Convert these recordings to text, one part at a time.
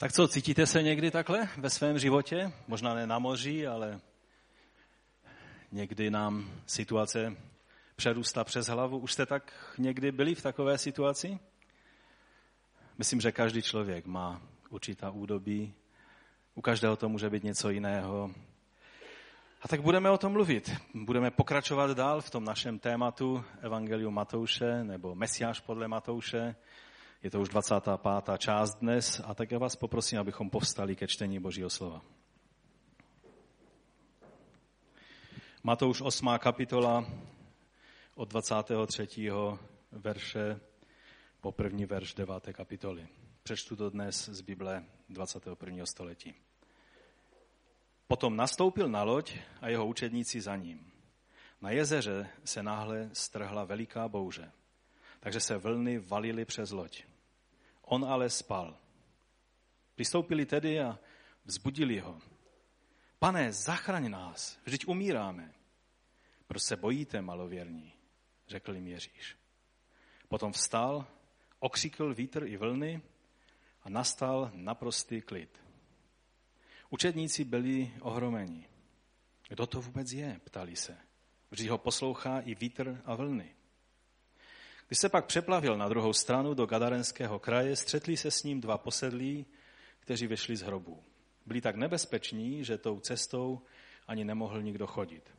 Tak co, cítíte se někdy takhle ve svém životě? Možná ne na moři, ale někdy nám situace přerůstá přes hlavu. Už jste tak někdy byli v takové situaci? Myslím, že každý člověk má určitá údobí. U každého to může být něco jiného. A tak budeme o tom mluvit. Budeme pokračovat dál v tom našem tématu Evangelium Matouše nebo Mesiáš podle Matouše. Je to už 25. část dnes a tak já vás poprosím, abychom povstali ke čtení Božího slova. Matouš 8. kapitola od 23. verše po první verš 9. kapitoly. Přečtu to dnes z Bible 21. století. Potom nastoupil na loď a jeho učedníci za ním. Na jezeře se náhle strhla veliká bouře, takže se vlny valily přes loď. On ale spal. Přistoupili tedy a vzbudili ho. Pane, zachraň nás, vždyť umíráme. Proč se bojíte, malověrní? Řekl jim Ježíš. Potom vstal, okřikl vítr i vlny a nastal naprostý klid. Učedníci byli ohromeni. Kdo to vůbec je, ptali se. Vždyť ho poslouchá i vítr a vlny. Když se pak přeplavil na druhou stranu do Gadarenského kraje, střetli se s ním dva posedlí, kteří vyšli z hrobu. Byli tak nebezpeční, že tou cestou ani nemohl nikdo chodit.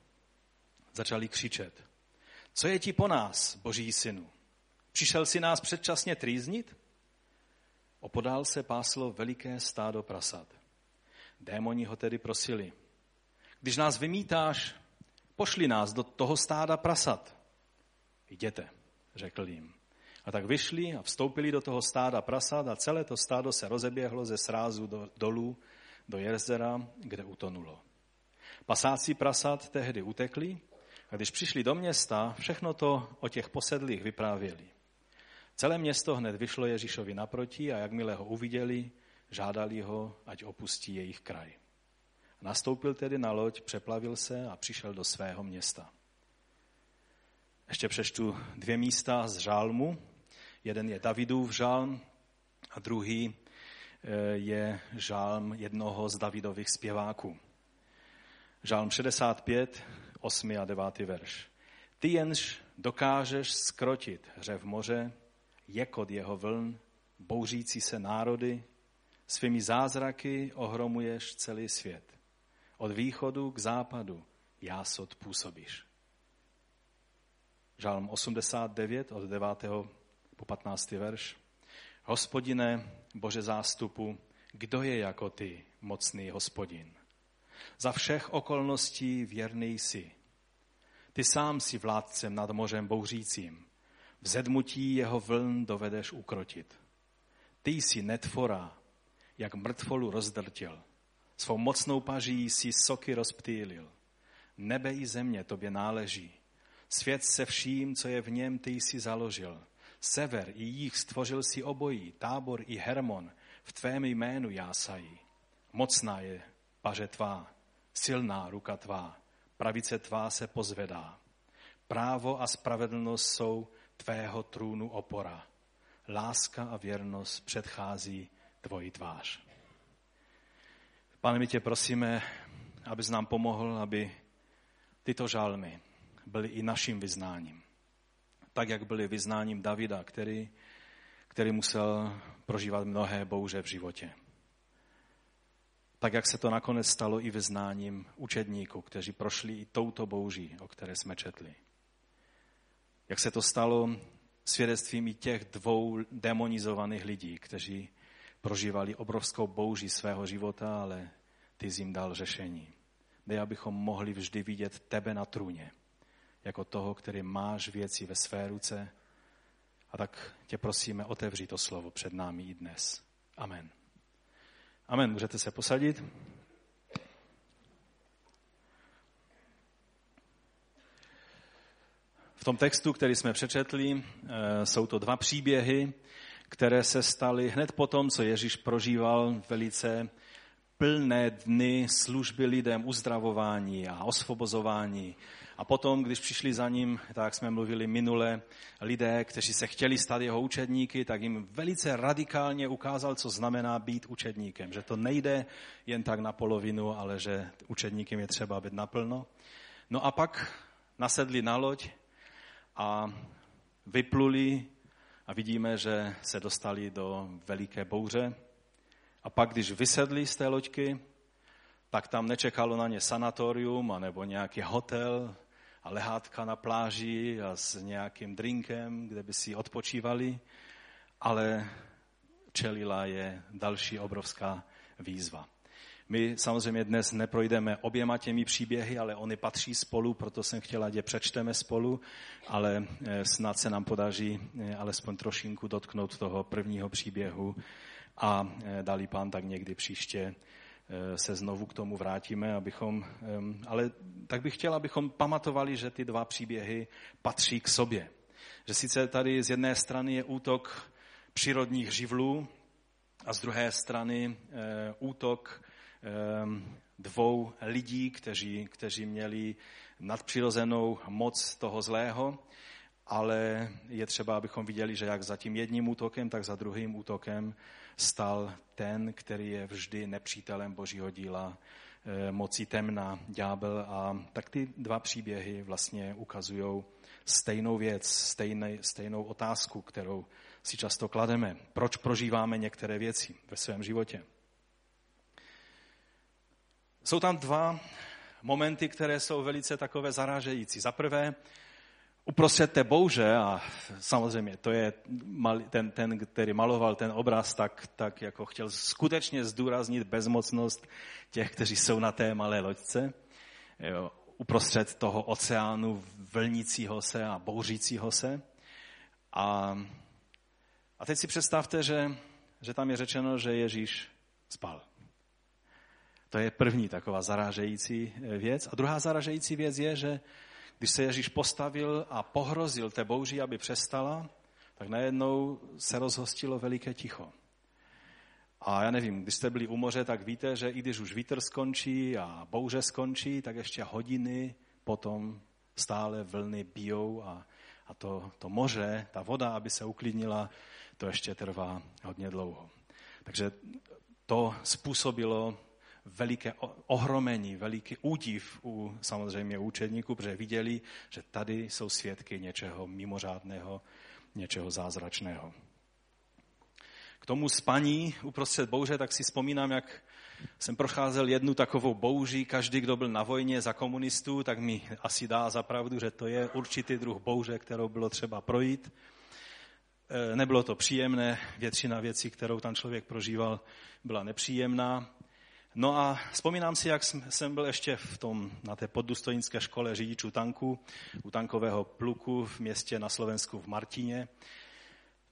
Začali křičet. Co je ti po nás, boží synu? Přišel si nás předčasně trýznit? Opodál se páslo veliké stádo prasat. Démoni ho tedy prosili. Když nás vymítáš, pošli nás do toho stáda prasat. Jděte řekl jim. A tak vyšli a vstoupili do toho stáda prasat a celé to stádo se rozeběhlo ze srázu do, dolů do jezera, kde utonulo. Pasáci prasat tehdy utekli a když přišli do města, všechno to o těch posedlých vyprávěli. Celé město hned vyšlo Ježíšovi naproti a jakmile ho uviděli, žádali ho, ať opustí jejich kraj. Nastoupil tedy na loď, přeplavil se a přišel do svého města. Ještě přečtu dvě místa z žálmu. Jeden je Davidův žálm a druhý eh, je žálm jednoho z Davidových zpěváků. Žálm 65, 8 a 9 verš. Ty jenž dokážeš skrotit řev moře, jekot jeho vln, bouřící se národy, svými zázraky ohromuješ celý svět. Od východu k západu jásot působíš. Žálm 89 od 9. po 15. verš. Hospodine, Bože zástupu, kdo je jako ty, mocný hospodin? Za všech okolností věrný jsi. Ty sám si vládcem nad mořem bouřícím. V zedmutí jeho vln dovedeš ukrotit. Ty jsi netvora, jak mrtvolu rozdrtil. Svou mocnou paží si soky rozptýlil. Nebe i země tobě náleží. Svět se vším, co je v něm, ty jsi založil. Sever i jich stvořil si obojí, tábor i Hermon, v tvém jménu jásají. Mocná je paže tvá, silná ruka tvá, pravice tvá se pozvedá. Právo a spravedlnost jsou tvého trůnu opora. Láska a věrnost předchází tvoji tvář. Pane, my tě prosíme, abys nám pomohl, aby tyto žalmy, byly i naším vyznáním. Tak, jak byly vyznáním Davida, který, který musel prožívat mnohé bouře v životě. Tak, jak se to nakonec stalo i vyznáním učedníků, kteří prošli i touto bouří, o které jsme četli. Jak se to stalo svědectvím i těch dvou demonizovaných lidí, kteří prožívali obrovskou bouži svého života, ale ty jsi jim dal řešení. Dej, abychom mohli vždy vidět tebe na trůně jako toho, který máš věci ve své ruce. A tak tě prosíme, otevři to slovo před námi i dnes. Amen. Amen. Můžete se posadit. V tom textu, který jsme přečetli, eh, jsou to dva příběhy, které se staly hned po tom, co Ježíš prožíval velice plné dny služby lidem, uzdravování a osvobozování A potom, když přišli za ním, tak jsme mluvili minule, lidé, kteří se chtěli stát jeho učedníky, tak jim velice radikálně ukázal, co znamená být učedníkem. Že to nejde jen tak na polovinu, ale že učedníkem je třeba být naplno. No a pak nasedli na loď a vypluli a vidíme, že se dostali do veliké bouře. A pak, když vysedli z té loďky, tak tam nečekalo na ně sanatorium anebo nějaký hotel a lehátka na pláži a s nějakým drinkem, kde by si odpočívali, ale čelila je další obrovská výzva. My samozřejmě dnes neprojdeme oběma těmi příběhy, ale oni patří spolu, proto jsem chtěla, je přečteme spolu, ale eh, snad se nám podaří eh, alespoň trošinku dotknout toho prvního příběhu a eh, dali pán tak někdy příště se znovu k tomu vrátíme, abychom, ale tak bych chtěl, abychom pamatovali, že ty dva příběhy patří k sobě. Že sice tady z jedné strany je útok přírodních živlů a z druhé strany útok Ehm, dvou lidí, kteří, kteří měli nadpřirozenou moc toho zlého, ale je třeba, abychom viděli, že jak za tím jedním útokem, tak za druhým útokem stal ten, který je vždy nepřítelem Božího díla, eh, mocí temna, ďábel. A tak ty dva příběhy vlastně ukazují stejnou věc, stejnej, stejnou otázku, kterou si často klademe. Proč prožíváme některé věci ve svém životě? Jsou tam dva momenty, které jsou velice takové zarážející. Za prvé, uprostřed té bouře, a samozřejmě to je ten, ten který maloval ten obraz, tak, tak jako chtěl skutečně zdůraznit bezmocnost těch, kteří jsou na té malé loďce, jo, uprostřed toho oceánu vlnícího se a bouřícího se. A, a teď si představte, že, že tam je řečeno, že Ježíš spal. To je první taková zarážející eh, věc. A druhá zarážející věc je, že když se Ježíš postavil a pohrozil té bouři, aby přestala, tak najednou se rozhostilo veliké ticho. A já nevím, když jste byli u moře, tak víte, že i když už vítr skončí a bouře skončí, tak ještě hodiny potom stále vlny bijou a, a to, to moře, ta voda, aby se uklidnila, to ještě trvá hodně dlouho. Takže to způsobilo veliké ohromení, veliký údiv u samozřejmě učedníků, protože viděli, že tady jsou svědky něčeho mimořádného, něčeho zázračného. K tomu spaní uprostřed bouře, tak si vzpomínám, jak jsem procházel jednu takovou bouří. Každý, kdo byl na vojně za komunistů, tak mi asi dá za pravdu, že to je určitý druh bouře, kterou bylo třeba projít. E, nebylo to příjemné, většina věcí, kterou tam člověk prožíval, byla nepříjemná. No a vzpomínám si, jak jsem byl ještě v tom, na té poddůstojnické škole řidičů tanků, u tankového pluku v městě na Slovensku v Martině.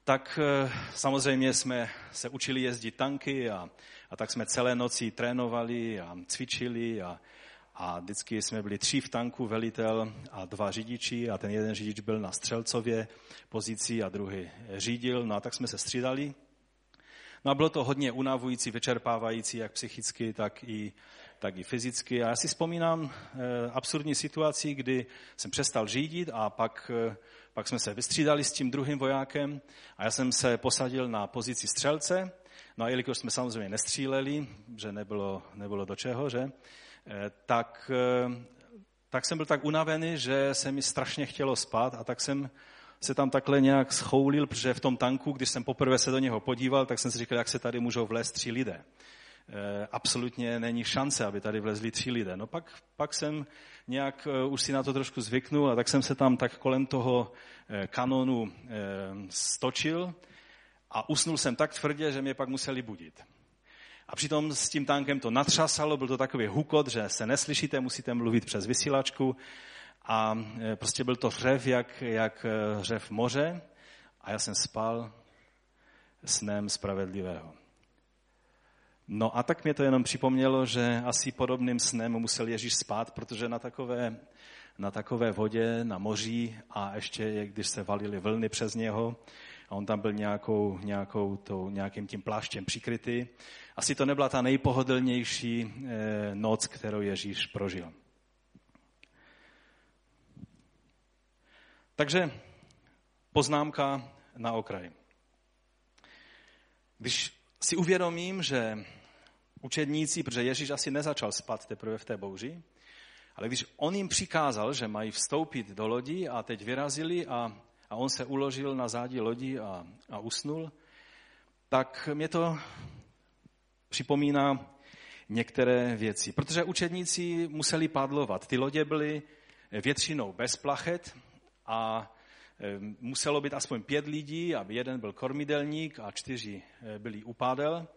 Tak eh, samozřejmě jsme se učili jezdit tanky a, a tak jsme celé noci trénovali a cvičili a, a vždycky jsme byli tři v tanku, velitel a dva řidiči a ten jeden řidič byl na střelcově pozici a druhý řídil. No a tak jsme se střídali No a bylo to hodně unavující, vyčerpávající, jak psychicky, tak i, tak i fyzicky. A já si vzpomínám eh, absurdní situaci, kdy jsem přestal řídit a pak, eh, pak jsme se vystřídali s tím druhým vojákem a já jsem se posadil na pozici střelce. No a jelikož jsme samozřejmě nestříleli, že nebylo, nebylo do čeho, že, eh, tak, tak jsem byl tak unavený, že se mi strašně chtělo spát a tak jsem se tam takhle nějak schoulil, protože v tom tanku, když jsem poprvé se do něho podíval, tak jsem si říkal, jak se tady můžou vlézt tři lidé. E, absolutně není šance, aby tady vlezli tři lidé. No pak, pak jsem nějak e, už si na to trošku zvyknul a tak jsem se tam tak kolem toho e, kanonu stočil a usnul jsem tak tvrdě, že mě pak museli budit. A přitom s tím tankem to natřasalo, byl to takový hukot, že se neslyšíte, musíte mluvit přes vysílačku a e, prostě byl to řev jak, jak e, řev moře a já jsem spal snem spravedlivého. No a tak mě to jenom připomnělo, že asi podobným snem musel Ježíš spát, protože na takové, na takové vodě, na moři a ještě když se valily vlny přes něho a on tam byl nějakou, nějakou tou, nějakým tím pláštěm přikrytý, asi to nebyla ta nejpohodlnější e, noc, kterou Ježíš prožil. Takže poznámka na okraj. Když si uvědomím, že učedníci, protože Ježíš asi nezačal spat teprve v té bouři, ale když on jim přikázal, že mají vstoupit do lodi a teď vyrazili a, a on se uložil na zádi lodi a, a usnul, tak mě to připomíná některé věci. Protože učedníci museli padlovat. Ty lodě byly většinou bez plachet a muselo být aspoň pět lidí, aby jeden byl kormidelník a čtyři eh, byli upádel.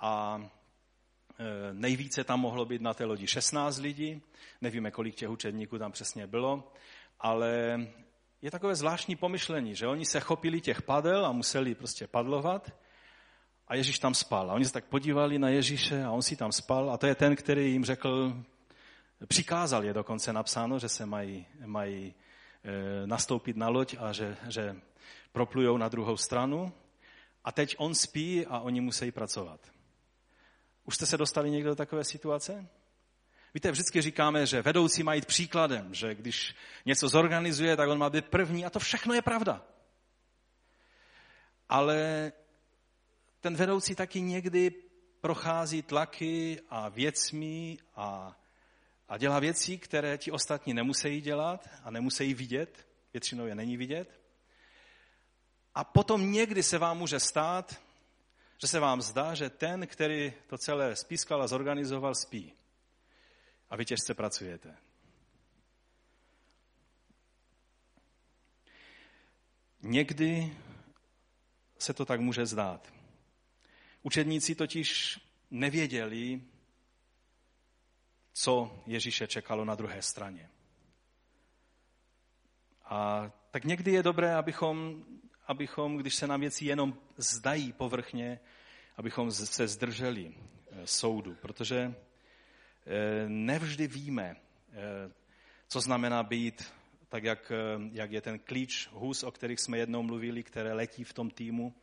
A eh, nejvíce tam mohlo být na té lodi 16 lidí. Nevíme, kolik těch učedníků tam přesně bylo, ale je takové zvláštní pomyšlení, že oni se chopili těch padel a museli prostě padlovat a Ježíš tam spal. A oni se tak podívali na Ježíše a on si tam spal a to je ten, který jim řekl, přikázal je dokonce napsáno, že se mají, mají nastoupit na loď a že, že proplujou na druhou stranu. A teď on spí a oni musí pracovat. Už jste se dostali někdo do takové situace? Víte, vždycky říkáme, že vedoucí má jít příkladem, že když něco zorganizuje, tak on má být první a to všechno je pravda. Ale ten vedoucí taky někdy prochází tlaky a věcmi a, a dělá věci, které ti ostatní nemusí dělat a nemusí vidět, většinou je není vidět. A potom někdy se vám může stát, že se vám zdá, že ten, který to celé spískal a zorganizoval, spí. A vy těžce pracujete. Někdy se to tak může zdát. Učedníci totiž nevěděli, co Ježíše čekalo na druhé straně. A tak někdy je dobré, abychom, abychom, když se nám věci jenom zdají povrchně, abychom se zdrželi eh, soudu, protože eh, nevždy víme, eh, co znamená být, tak jak, jak je ten klíč hus, o kterých jsme jednou mluvili, které letí v tom týmu,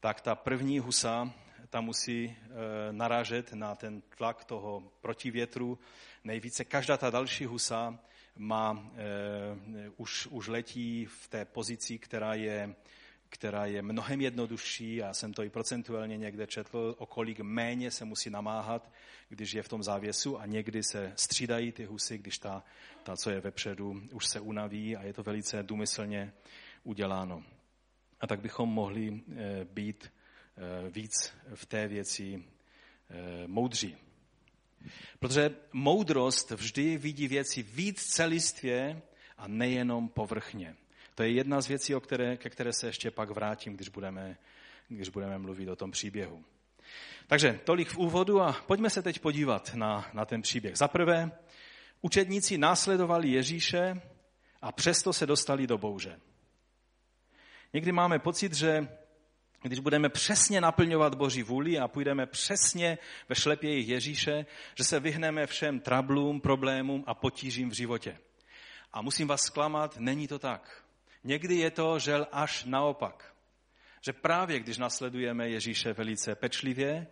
tak ta první husa ta musí e, narážet na ten tlak toho protivětru. Nejvíce každá ta další husa má, e, už, už letí v té pozici, která je, která je mnohem jednodušší, já jsem to i procentuálně někde četl, o kolik méně se musí namáhat, když je v tom závěsu a někdy se střídají ty husy, když ta, ta co je vepředu, už se unaví a je to velice důmyslně uděláno. A tak bychom mohli e, být Eh, víc v té věci eh, moudří. Protože moudrost vždy vidí věci víc celistvě a nejenom povrchně. To je jedna z věcí, o které, ke které se ještě pak vrátím, když budeme, když budeme mluvit o tom příběhu. Takže tolik v úvodu a pojďme se teď podívat na, na ten příběh. Za prvé, učedníci následovali Ježíše a přesto se dostali do bouře. Někdy máme pocit, že když budeme přesně naplňovat Boží vůli a půjdeme přesně ve šlepě Ježíše, že se vyhneme všem trablům, problémům a potížím v životě. A musím vás zklamat, není to tak. Někdy je to žel až naopak. Že právě když nasledujeme Ježíše velice pečlivě,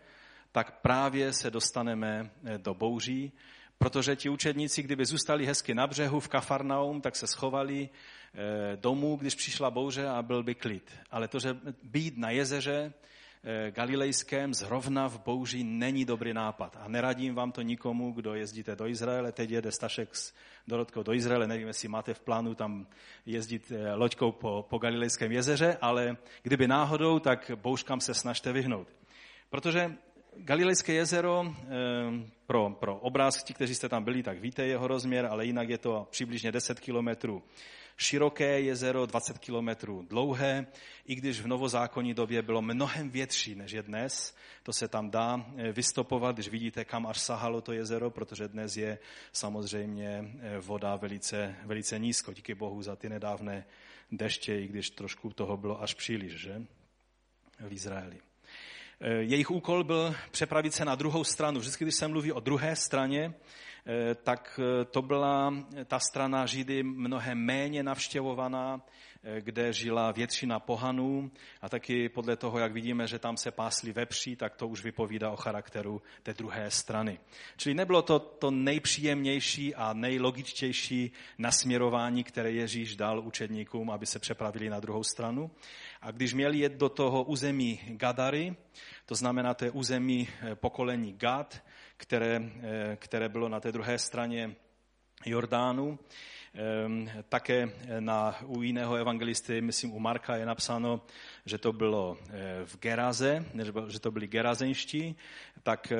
tak právě se dostaneme do bouří, protože ti učedníci, kdyby zůstali hezky na břehu v Kafarnaum, tak se schovali Eh, domů, když přišla bouře a byl by klid. Ale to, že být na jezeře eh, galilejském zrovna v bouři není dobrý nápad. A neradím vám to nikomu, kdo jezdíte do Izraele. Teď jede Stašek s Dorotkou do Izraele. Nevím, jestli máte v plánu tam jezdit eh, loďkou po, po galilejském jezeře, ale kdyby náhodou, tak bouřkám se snažte vyhnout. Protože Galilejské jezero, pro, pro obraz, ti, kteří jste tam byli, tak víte jeho rozměr, ale jinak je to přibližně 10 kilometrů široké jezero, 20 kilometrů dlouhé, i když v novozákonní době bylo mnohem větší než je dnes. To se tam dá eh, vystopovat, když vidíte, kam až sahalo to jezero, protože dnes je samozřejmě eh, voda velice, velice nízko. Díky bohu za ty nedávné deště, i když trošku toho bylo až příliš, že? V Izraeli. Eh, jejich úkol byl přepravit se na druhou stranu. Vždycky, když se mluví o druhé straně, tak eh, to byla ta strana Židy mnohem méně navštěvovaná, eh, kde žila většina pohanů a taky podle toho, jak vidíme, že tam se pásli vepří, tak to už vypovídá o charakteru té druhé strany. Čili nebylo to to nejpříjemnější a nejlogičtější nasměrování, které Ježíš dal učedníkům, aby se přepravili na druhou stranu. A když měli jet do toho území Gadary, to znamená, to je území eh, pokolení Gad, které, eh, které bylo na té druhé straně Jordánu, ehm, také na, u jiného evangelisty, myslím u Marka, je napsáno, že to bylo eh, v Geraze, že to byli gerazenští, tak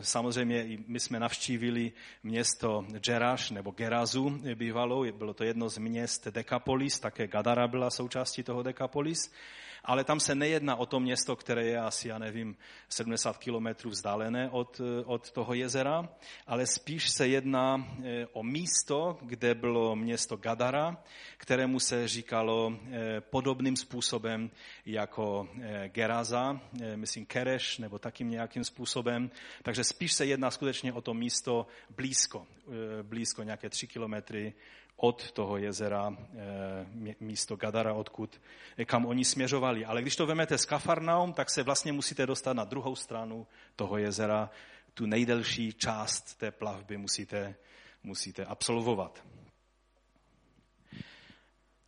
samozřejmě my jsme navštívili město Džeraš nebo Gerazu bývalou, bylo to jedno z měst Dekapolis, také Gadara byla součástí toho Dekapolis ale tam se nejedná o to město, které je asi, já nevím, 70 kilometrů vzdálené od, od toho jezera, ale spíš se jedná eh, o místo, kde bylo město Gadara, kterému se říkalo eh, podobným způsobem jako eh, Geraza, myslím Kereš, nebo takým nějakým způsobem. Takže spíš se jedná skutečně o to místo blízko, blízko nějaké tři kilometry od toho jezera eh, místo Gadara, odkud, eh, kam oni směřovali. Ale když to vemete z Kafarnaum, tak se vlastně musíte dostat na druhou stranu toho jezera. Tu nejdelší část té plavby musíte, musíte absolvovat.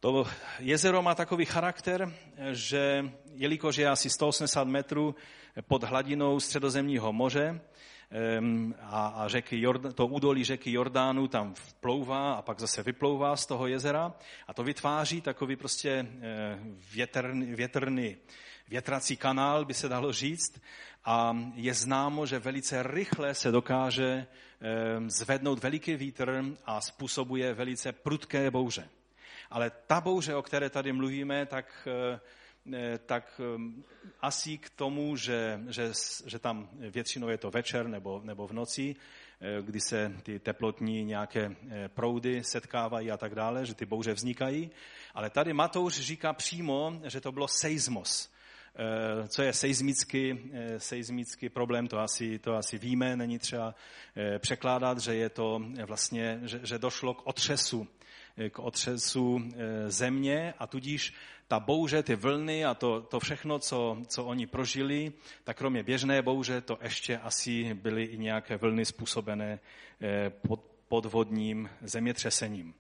To jezero má takový charakter, že jelikož je asi 180 metrů pod hladinou středozemního moře, a, a řeky, to údolí řeky Jordánu tam vplouvá a pak zase vyplouvá z toho jezera a to vytváří takový prostě eh, větrný, větrný větrací kanál, by se dalo říct, a je známo, že velice rychle se dokáže zvednout veliký vítr a způsobuje velice prudké bouře. Ale ta bouře, o které tady mluvíme, tak Eh, tak ehm, asi k tomu, že, že, že tam většinou je to večer nebo, nebo v noci, eh, kdy se ty teplotní nějaké eh, proudy setkávají a tak dále, že ty bouře vznikají. Ale tady Matouš říká přímo, že to bylo seismos. Co je seismický, seismický problém, to asi, to asi víme, není třeba překládat, že je to vlastně, že, že došlo k otřesu k otřesu země a tudíž ta bouře, ty vlny a to, to všechno, co, co oni prožili, tak kromě běžné bouře to ještě asi byly i nějaké vlny způsobené eh, pod, podvodním zemětřesením.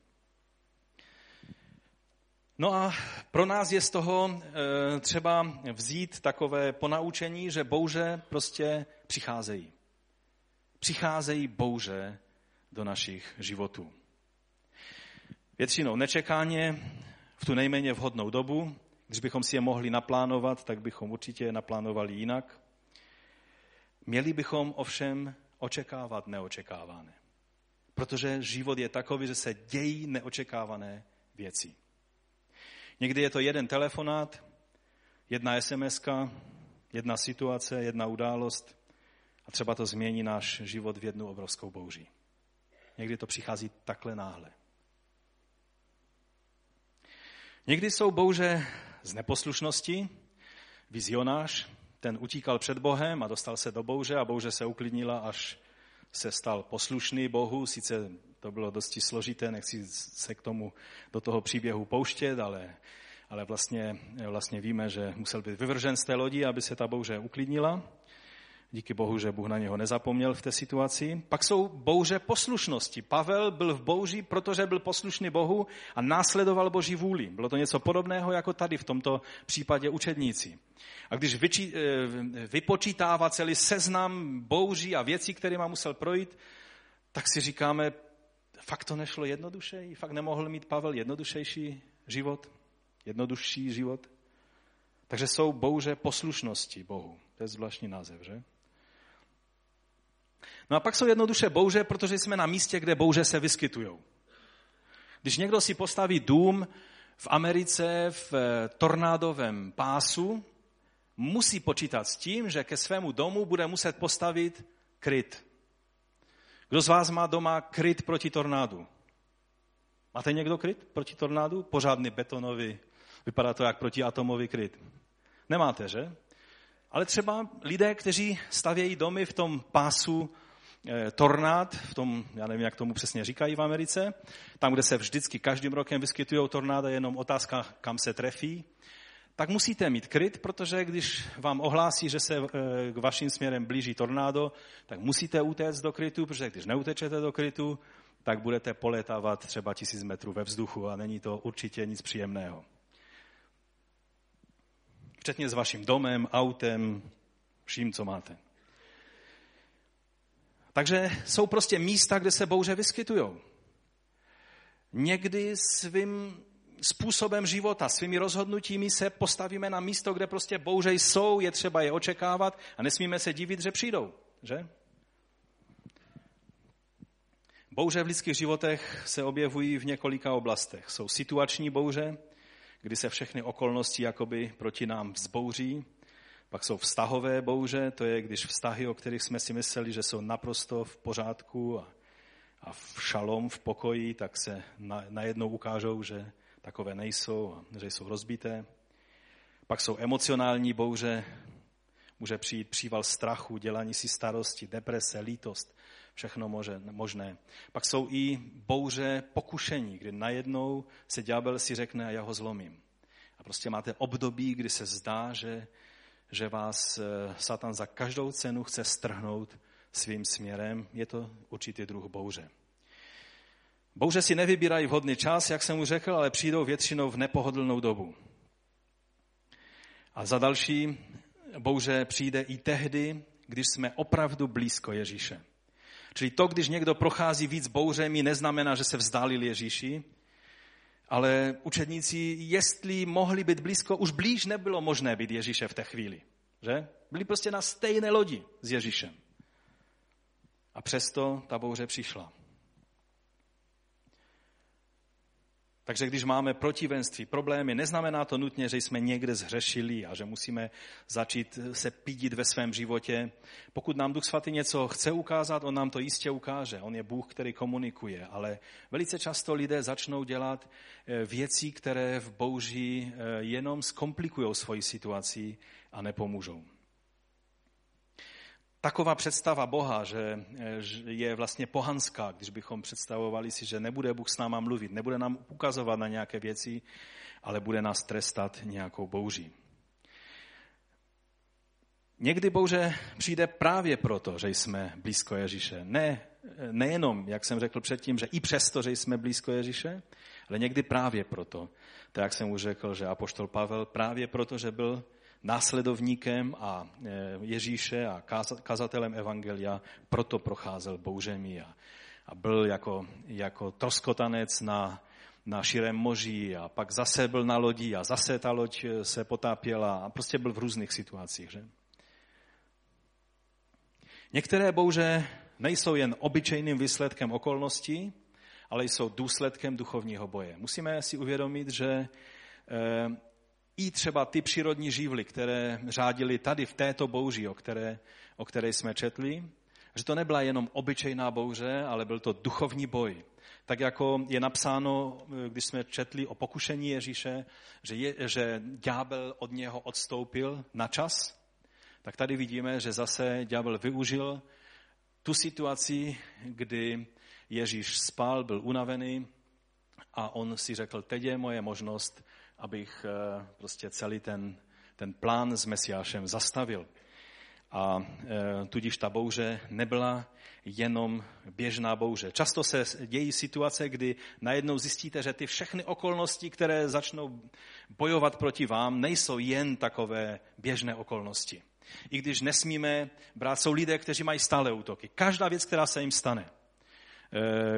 No a pro nás je z toho eh, třeba vzít takové ponaučení, že bouře prostě přicházejí. Přicházejí bouře do našich životů. Většinou nečekáně, v tu nejméně vhodnou dobu. Když bychom si je mohli naplánovat, tak bychom určitě je naplánovali jinak. Měli bychom ovšem očekávat neočekávané. Protože život je takový, že se dějí neočekávané věci. Někdy je to jeden telefonát, jedna sms jedna situace, jedna událost a třeba to změní náš život v jednu obrovskou bouři. Někdy to přichází takhle náhle. Někdy jsou bouře z neposlušnosti. Vizionář, ten utíkal před Bohem a dostal se do bouře a bouře se uklidnila, až se stal poslušný Bohu. Sice to bylo dosti složité, nechci se k tomu do toho příběhu pouštět, ale, ale vlastně, vlastně víme, že musel být vyvržen z té lodi, aby se ta bouře uklidnila. Díky bohu, že Bůh na něho nezapomněl v té situaci. Pak jsou bouře poslušnosti. Pavel byl v bouři, protože byl poslušný Bohu a následoval Boží vůli. Bylo to něco podobného jako tady v tomto případě učedníci. A když vyčí, eh, vypočítává celý seznam bouří a věcí, má musel projít, tak si říkáme, fakt to nešlo jednodušeji? Fakt nemohl mít Pavel jednodušejší život? Jednodušší život? Takže jsou bouře poslušnosti Bohu. To je zvláštní název, že? No a pak jsou jednoduše bouře, protože jsme na místě, kde bouře se vyskytují. Když někdo si postaví dům v Americe v eh, tornádovém pásu, musí počítat s tím, že ke svému domu bude muset postavit kryt. Kdo z vás má doma kryt proti tornádu? Máte někdo kryt proti tornádu? Pořádný betonový, vypadá to jak protiatomový kryt. Nemáte, že? Ale třeba lidé, kteří stavějí domy v tom pásu tornád, v tom, já nevím, jak tomu přesně říkají v Americe, tam, kde se vždycky každým rokem vyskytují tornáda, je jenom otázka, kam se trefí, tak musíte mít kryt, protože když vám ohlásí, že se k vašim směrem blíží tornádo, tak musíte utéct do krytu, protože když neutečete do krytu, tak budete poletávat třeba tisíc metrů ve vzduchu a není to určitě nic příjemného. Včetně s vaším domem, autem, vším, co máte. Takže jsou prostě místa, kde se bouře vyskytují. Někdy svým způsobem života, svými rozhodnutími se postavíme na místo, kde prostě bouře jsou, je třeba je očekávat a nesmíme se divit, že přijdou. Že? Bouře v lidských životech se objevují v několika oblastech. Jsou situační bouře, kdy se všechny okolnosti jakoby proti nám vzbouří. Pak jsou vztahové bouře, to je, když vztahy, o kterých jsme si mysleli, že jsou naprosto v pořádku a, a v šalom, v pokoji, tak se na, najednou ukážou, že takové nejsou a že jsou rozbité. Pak jsou emocionální bouře, může přijít příval strachu, dělání si starosti, deprese, lítost, všechno možné. Pak jsou i bouře pokušení, kdy najednou se ďábel si řekne a já ho zlomím. A prostě máte období, kdy se zdá, že, že vás eh, Satan za každou cenu chce strhnout svým směrem. Je to určitý druh bouře. Bouře si nevybírají vhodný čas, jak jsem mu řekl, ale přijdou většinou v nepohodlnou dobu. A za další, bouře přijde i tehdy, když jsme opravdu blízko Ježíše. Čili to, když někdo prochází víc bouřemi, neznamená, že se vzdálil Ježíši, ale učedníci, jestli mohli být blízko, už blíž nebylo možné být Ježíše v té chvíli. Že? Byli prostě na stejné lodi s Ježíšem. A přesto ta bouře přišla. Takže když máme protivenství, problémy, neznamená to nutně, že jsme někde zhřešili a že musíme začít se pídit ve svém životě. Pokud nám Duch Svatý něco chce ukázat, on nám to jistě ukáže. On je Bůh, který komunikuje, ale velice často lidé začnou dělat eh, věci, které v bouří eh, jenom zkomplikují svoji situaci a nepomůžou taková představa Boha, že je vlastně pohanská, když bychom představovali si, že nebude Bůh s náma mluvit, nebude nám ukazovat na nějaké věci, ale bude nás trestat nějakou bouří. Někdy bouře přijde právě proto, že jsme blízko Ježíše. Ne, nejenom, jak jsem řekl předtím, že i přesto, že jsme blízko Ježíše, ale někdy právě proto. Tak jak jsem už řekl, že apoštol Pavel právě proto, že byl následovníkem a e, Ježíše a kazatelem Evangelia, proto procházel bouřemi a, byl jako, jako troskotanec na, na širém moři a pak zase byl na lodi a zase ta loď e, se potápěla a prostě byl v různých situacích. Že? Některé bouře nejsou jen obyčejným výsledkem okolností, ale jsou důsledkem duchovního boje. Musíme si uvědomit, že e, i třeba ty přírodní živly, které řádily tady v této bouři, o které, o které jsme četli, že to nebyla jenom obyčejná bouře, ale byl to duchovní boj. Tak jako je napsáno, když jsme četli o pokušení Ježíše, že, je, že ďábel od něho odstoupil na čas, tak tady vidíme, že zase ďábel využil tu situaci, kdy Ježíš spal, byl unavený a on si řekl, teď je moje možnost abych eh, prostě celý ten, ten plán s Mesiášem zastavil. A e, tudíž ta bouře nebyla jenom běžná bouře. Často se dějí situace, kdy najednou zjistíte, že ty všechny okolnosti, které začnou bojovat proti vám, nejsou jen takové běžné okolnosti. I když nesmíme brát, jsou lidé, kteří mají stále útoky. Každá věc, která se jim stane, Eh,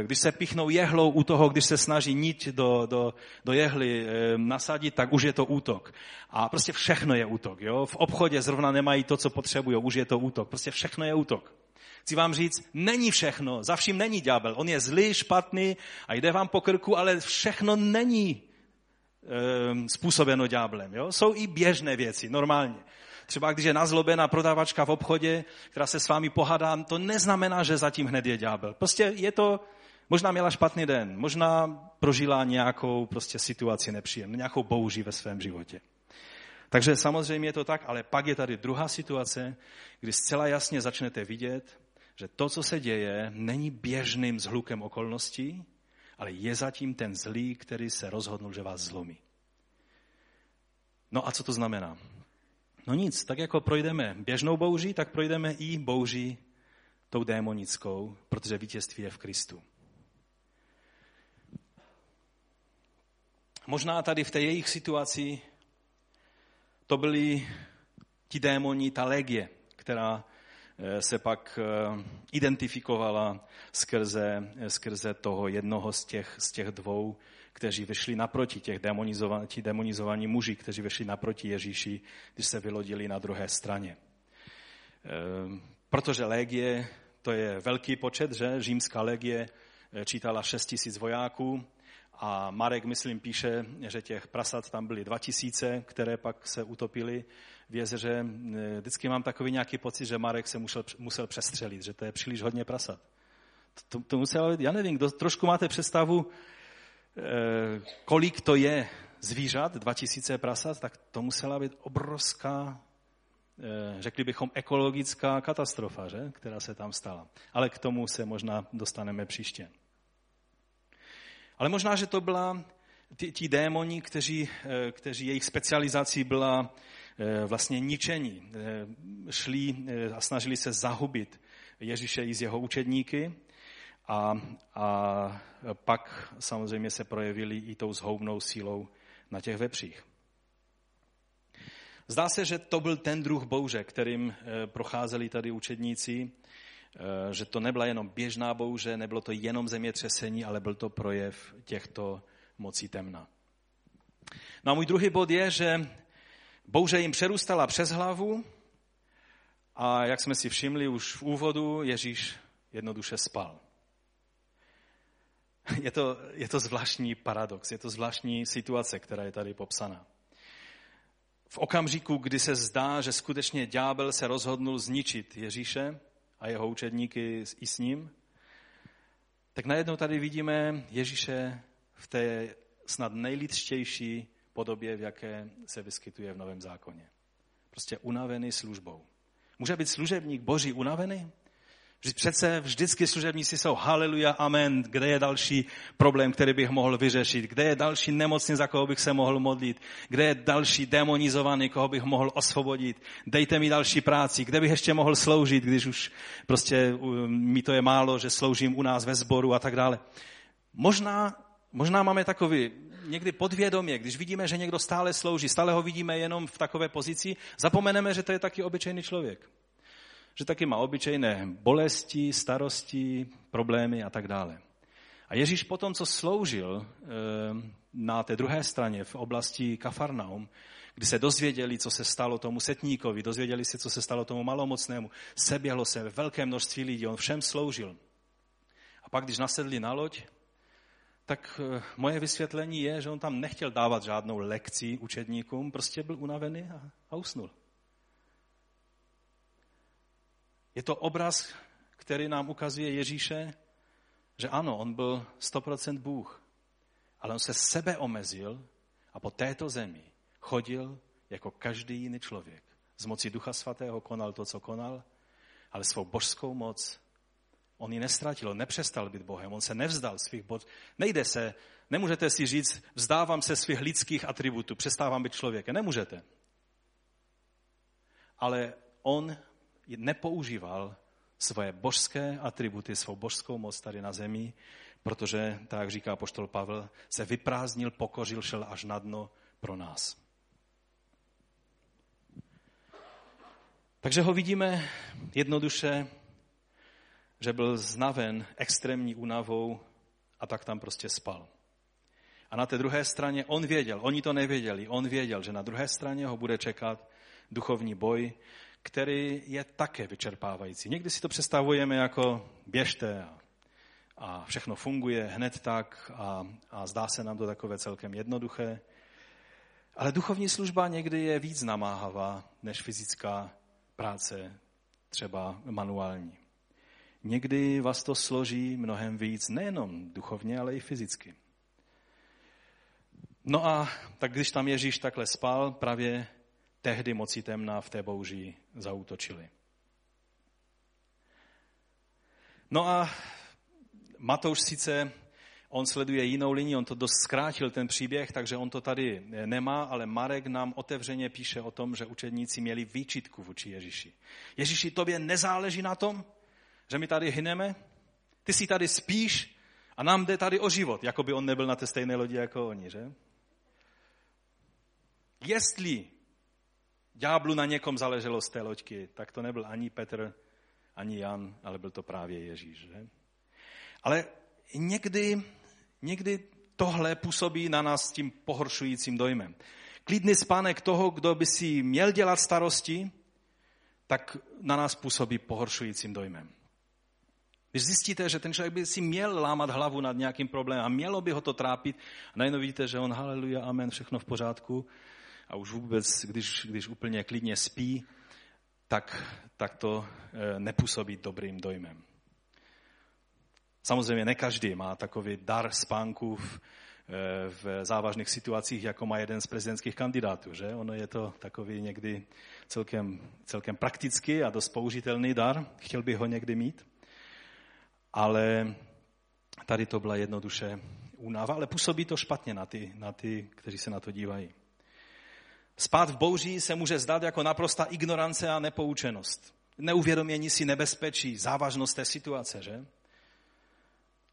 když se pichnou jehlou u toho, když se snaží niť do, do, do jehly eh, nasadit, tak už je to útok. A prostě všechno je útok. Jo? V obchodě zrovna nemají to, co potřebují, už je to útok. Prostě všechno je útok. Chci vám říct, není všechno, za vším není ďábel. On je zlý, špatný a jde vám po krku, ale všechno není e, způsobeno ďáblem. Jo? Jsou i běžné věci, normálně. Třeba když je nazlobená prodavačka v obchodě, která se s vámi pohádá, to neznamená, že zatím hned je ďábel. Prostě je to, možná měla špatný den, možná prožila nějakou prostě situaci nepříjemnou, nějakou bouři ve svém životě. Takže samozřejmě je to tak, ale pak je tady druhá situace, kdy zcela jasně začnete vidět, že to, co se děje, není běžným zhlukem okolností, ale je zatím ten zlý, který se rozhodnul, že vás zlomí. No a co to znamená? No nic, tak jako projdeme běžnou bouří, tak projdeme i bouří tou démonickou, protože vítězství je v Kristu. Možná tady v té jejich situaci to byli ti démoni, ta legie, která eh, se pak eh, identifikovala skrze, skrze toho jednoho z těch, z těch dvou, kteří vyšli naproti, těch demonizovaní, ti demonizovaní muži, kteří vyšli naproti Ježíši, když se vylodili na druhé straně. Eh, protože legie, to je velký počet, že? Římská legie čítala 6 tisíc vojáků, a Marek, myslím, píše, že těch prasat tam byly 2000, které pak se utopily v jezeře. Vždycky mám takový nějaký pocit, že Marek se musel, musel přestřelit, že to je příliš hodně prasat. To, to muselo, já nevím, kdo, trošku máte představu, eh, kolik to je zvířat, 2000 prasat, tak to musela být obrovská, eh, řekli bychom, ekologická katastrofa, že? která se tam stala. Ale k tomu se možná dostaneme příště. Ale možná, že to byla ti, ti démoni, kteří, eh, kteří jejich specializací byla eh, vlastně ničení. Eh, šli a snažili se zahubit Ježíše i z jeho učedníky a, a pak samozřejmě se projevili i tou zhoubnou sílou na těch vepřích. Zdá se, že to byl ten druh bouře, kterým procházeli tady učedníci Eh, že to nebyla jenom běžná bouře, nebylo to jenom zemětřesení, ale byl to projev těchto mocí temna. No a můj druhý bod je, že bouře jim přerůstala přes hlavu a jak jsme si všimli už v úvodu, Ježíš jednoduše spal. Je to, je to zvláštní paradox, je to zvláštní situace, která je tady popsaná. V okamžiku, kdy se zdá, že skutečně ďábel se rozhodnul zničit Ježíše, a jeho učedníky i s ním, tak najednou tady vidíme Ježíše v té snad nejlidštější podobě, v jaké se vyskytuje v Novém zákoně. Prostě unavený službou. Může být služebník Boží unavený? Vždyť přece vždycky služebníci jsou haleluja, amen, kde je další problém, který bych mohl vyřešit, kde je další nemocný, za koho bych se mohl modlit, kde je další demonizovaný, koho bych mohl osvobodit, dejte mi další práci, kde bych ještě mohl sloužit, když už prostě mi to je málo, že sloužím u nás ve sboru a tak dále. Možná, možná máme takový někdy podvědomě, když vidíme, že někdo stále slouží, stále ho vidíme jenom v takové pozici, zapomeneme, že to je taky obyčejný člověk že taky má obyčejné bolesti, starosti, problémy a tak dále. A Ježíš potom, co sloužil eh, na té druhé straně v oblasti Kafarnaum, kdy se dozvěděli, co se stalo tomu setníkovi, dozvěděli se, co se stalo tomu malomocnému, seběhlo se velké množství lidí, on všem sloužil. A pak, když nasedli na loď, tak eh, moje vysvětlení je, že on tam nechtěl dávat žádnou lekci učedníkům, prostě byl unavený a, a usnul. Je to obraz, který nám ukazuje Ježíše, že ano, on byl 100% Bůh, ale on se sebe omezil a po této zemi chodil jako každý jiný člověk. Z moci Ducha Svatého konal to, co konal, ale svou božskou moc on ji nestratil, on nepřestal být Bohem, on se nevzdal svých bod. Nejde se, nemůžete si říct, vzdávám se svých lidských atributů, přestávám být člověkem. Nemůžete. Ale on nepoužíval svoje božské atributy, svou božskou moc tady na zemi, protože, tak jak říká poštol Pavel, se vyprázdnil, pokořil, šel až na dno pro nás. Takže ho vidíme jednoduše, že byl znaven extrémní únavou a tak tam prostě spal. A na té druhé straně on věděl, oni to nevěděli, on věděl, že na druhé straně ho bude čekat duchovní boj, který je také vyčerpávající. Někdy si to představujeme jako běžte a, a všechno funguje hned tak a, a zdá se nám to takové celkem jednoduché. Ale duchovní služba někdy je víc namáhavá než fyzická práce, třeba manuální. Někdy vás to složí mnohem víc, nejenom duchovně, ale i fyzicky. No a tak když tam Ježíš takhle spal, právě tehdy moci temná v té bouři zautočili. No a Matouš sice on sleduje jinou linii, on to dost zkrátil ten příběh, takže on to tady nemá, ale Marek nám otevřeně píše o tom, že učedníci měli výčitku vůči Ježíši. Ježíši, tobě nezáleží na tom, že my tady hyneme? Ty si tady spíš a nám jde tady o život, jako by on nebyl na té stejné lodi jako oni, že? Jestli ďáblu na někom záleželo z té loďky, tak to nebyl ani Petr, ani Jan, ale byl to právě Ježíš. Že? Ale někdy, někdy tohle působí na nás tím pohoršujícím dojmem. Klidný spánek toho, kdo by si měl dělat starosti, tak na nás působí pohoršujícím dojmem. Když zjistíte, že ten člověk by si měl lámat hlavu nad nějakým problémem a mělo by ho to trápit, a najednou vidíte, že on haleluja, amen, všechno v pořádku, a už vůbec, když, když úplně klidně spí, tak, tak to eh, nepůsobí dobrým dojmem. Samozřejmě ne každý má takový dar spánku v, eh, v závažných situacích, jako má jeden z prezidentských kandidátů. Že? Ono je to takový někdy celkem, celkem praktický a dost použitelný dar. Chtěl bych ho někdy mít. Ale tady to byla jednoduše únava, ale působí to špatně na ty, na ty, kteří se na to dívají. Spát v bouří se může zdát jako naprosta ignorance a nepoučenost. Neuvědomění si nebezpečí, závažnost té situace, že?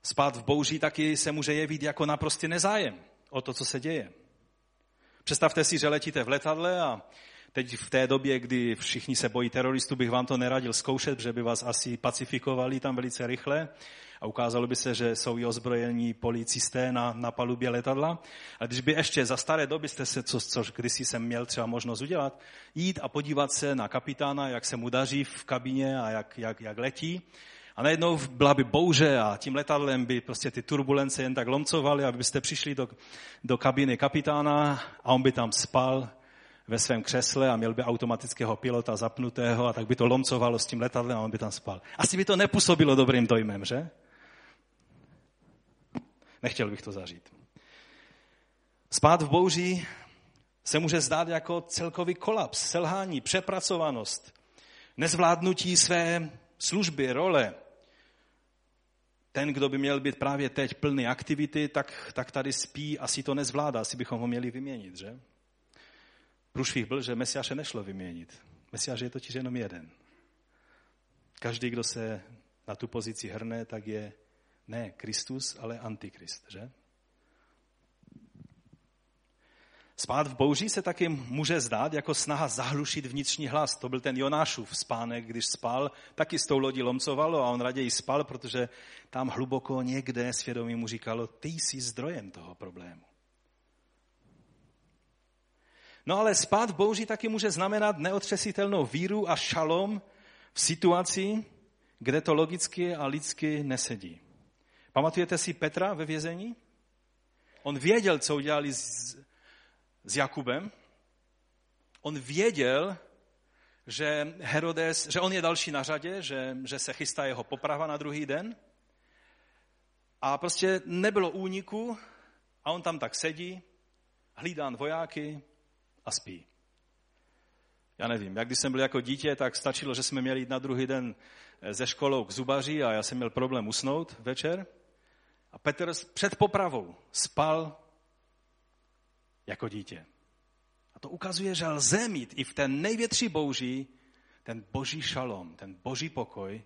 Spát v bouří taky se může jevit jako naprostý nezájem o to, co se děje. Představte si, že letíte v letadle a teď v té době, kdy všichni se bojí teroristů, bych vám to neradil zkoušet, že by vás asi pacifikovali tam velice rychle a ukázalo by se, že jsou i ozbrojení policisté na, na palubě letadla. A když by ještě za staré doby jste se, co, což kdysi jsem měl třeba možnost udělat, jít a podívat se na kapitána, jak se mu daří v kabině a jak, jak, jak letí, a najednou byla by bouře a tím letadlem by prostě ty turbulence jen tak lomcovaly, abyste přišli do, do kabiny kapitána a on by tam spal ve svém křesle a měl by automatického pilota zapnutého a tak by to lomcovalo s tím letadlem a on by tam spal. Asi by to nepůsobilo dobrým dojmem, že? Nechtěl bych to zažít. Spát v bouří se může zdát jako celkový kolaps, selhání, přepracovanost, nezvládnutí své služby, role. Ten, kdo by měl být právě teď plný aktivity, tak, tak tady spí, asi to nezvládá, asi bychom ho měli vyměnit, že? Průšvih byl, že Mesiáše nešlo vyměnit. Mesiáš je totiž jenom jeden. Každý, kdo se na tu pozici hrne, tak je ne Kristus, ale Antikrist, že? Spát v bouři se taky může zdát jako snaha zahlušit vnitřní hlas. To byl ten Jonášův spánek, když spal, taky s tou lodí lomcovalo a on raději spal, protože tam hluboko někde svědomí mu říkalo, ty jsi zdrojem toho problému. No ale spát v bouři taky může znamenat neotřesitelnou víru a šalom v situaci, kde to logicky a lidsky nesedí. Pamatujete si Petra ve vězení? On věděl, co udělali s, s Jakubem. On věděl, že Herodes, že on je další na řadě, že, že se chystá jeho poprava na druhý den. A prostě nebylo úniku a on tam tak sedí, hlídán vojáky a spí. Já nevím, jak když jsem byl jako dítě, tak stačilo, že jsme měli jít na druhý den ze školou k zubaři a já jsem měl problém usnout večer. A Petr před popravou spal jako dítě. A to ukazuje, že lze mít i v té největší bouří ten boží šalom, ten boží pokoj,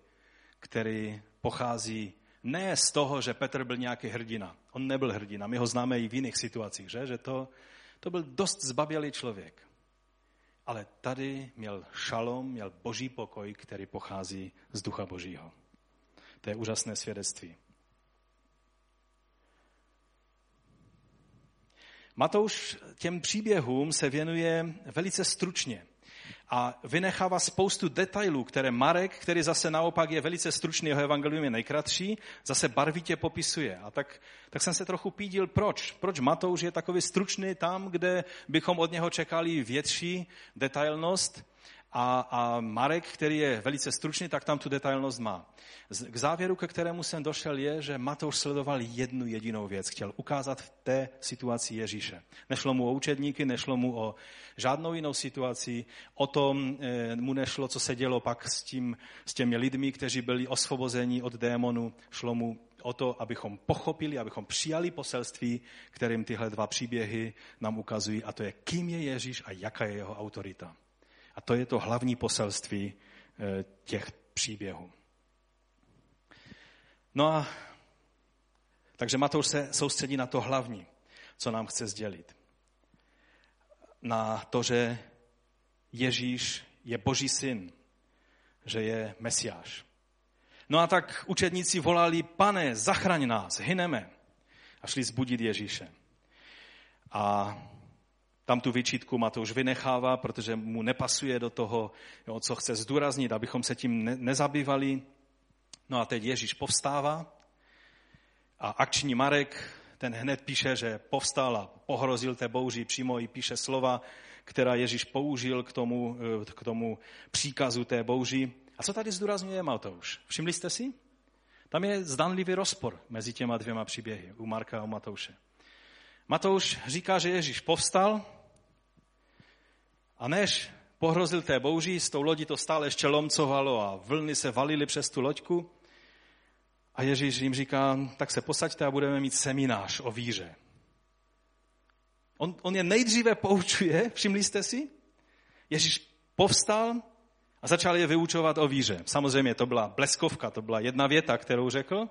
který pochází ne z toho, že Petr byl nějaký hrdina. On nebyl hrdina, my ho známe i v jiných situacích, že, že to, to byl dost zbabělý člověk. Ale tady měl šalom, měl boží pokoj, který pochází z ducha božího. To je úžasné svědectví. Matouš těm příběhům se věnuje velice stručně a vynechává spoustu detailů, které Marek, který zase naopak je velice stručný, jeho evangelium je nejkratší, zase barvitě popisuje. A tak, tak jsem se trochu pídil, proč. Proč Matouš je takový stručný tam, kde bychom od něho čekali větší detailnost A, a Marek, který je velice stručný, tak tam tu detailnost má. K závěru, ke kterému jsem došel, je, že Matouš sledoval jednu jedinou věc. Chtěl ukázat v té situaci Ježíše. Nešlo mu o učedníky, nešlo mu o žádnou jinou situaci. O tom e, mu nešlo, co se dělo pak s, tím, s těmi lidmi, kteří byli osvobozeni od démonu. Šlo mu o to, abychom pochopili, abychom přijali poselství, kterým tyhle dva příběhy nám ukazují, a to je, kým je Ježíš a jaká je jeho autorita. A to je to hlavní poselství eh, těch příběhů. No a takže Matouš se soustředí na to hlavní, co nám chce sdělit. Na to, že Ježíš je Boží syn, že je Mesiáš. No a tak učedníci volali, pane, zachraň nás, hyneme. A šli zbudit Ježíše. A tam tu vyčítku Matouš vynechává, protože mu nepasuje do toho, jo, co chce zdůraznit, abychom se tím ne, nezabývali. No a teď Ježíš povstává a akční Marek, ten hned píše, že povstal a pohrozil té bouři, přímo i píše slova, která Ježíš použil k tomu, k tomu příkazu té bouři. A co tady zdůrazňuje Matouš? Všimli jste si? Tam je zdanlivý rozpor mezi těma dvěma příběhy, u Marka a u Matouše. Matouš říká, že Ježíš povstal a než pohrozil té bouří, s tou lodí to stále ještě lomcovalo a vlny se valily přes tu loďku. A Ježíš jim říká, tak se posaďte a budeme mít seminář o víře. On, on je nejdříve poučuje, všimli jste si? Ježíš povstal a začal je vyučovat o víře. Samozřejmě to byla bleskovka, to byla jedna věta, kterou řekl.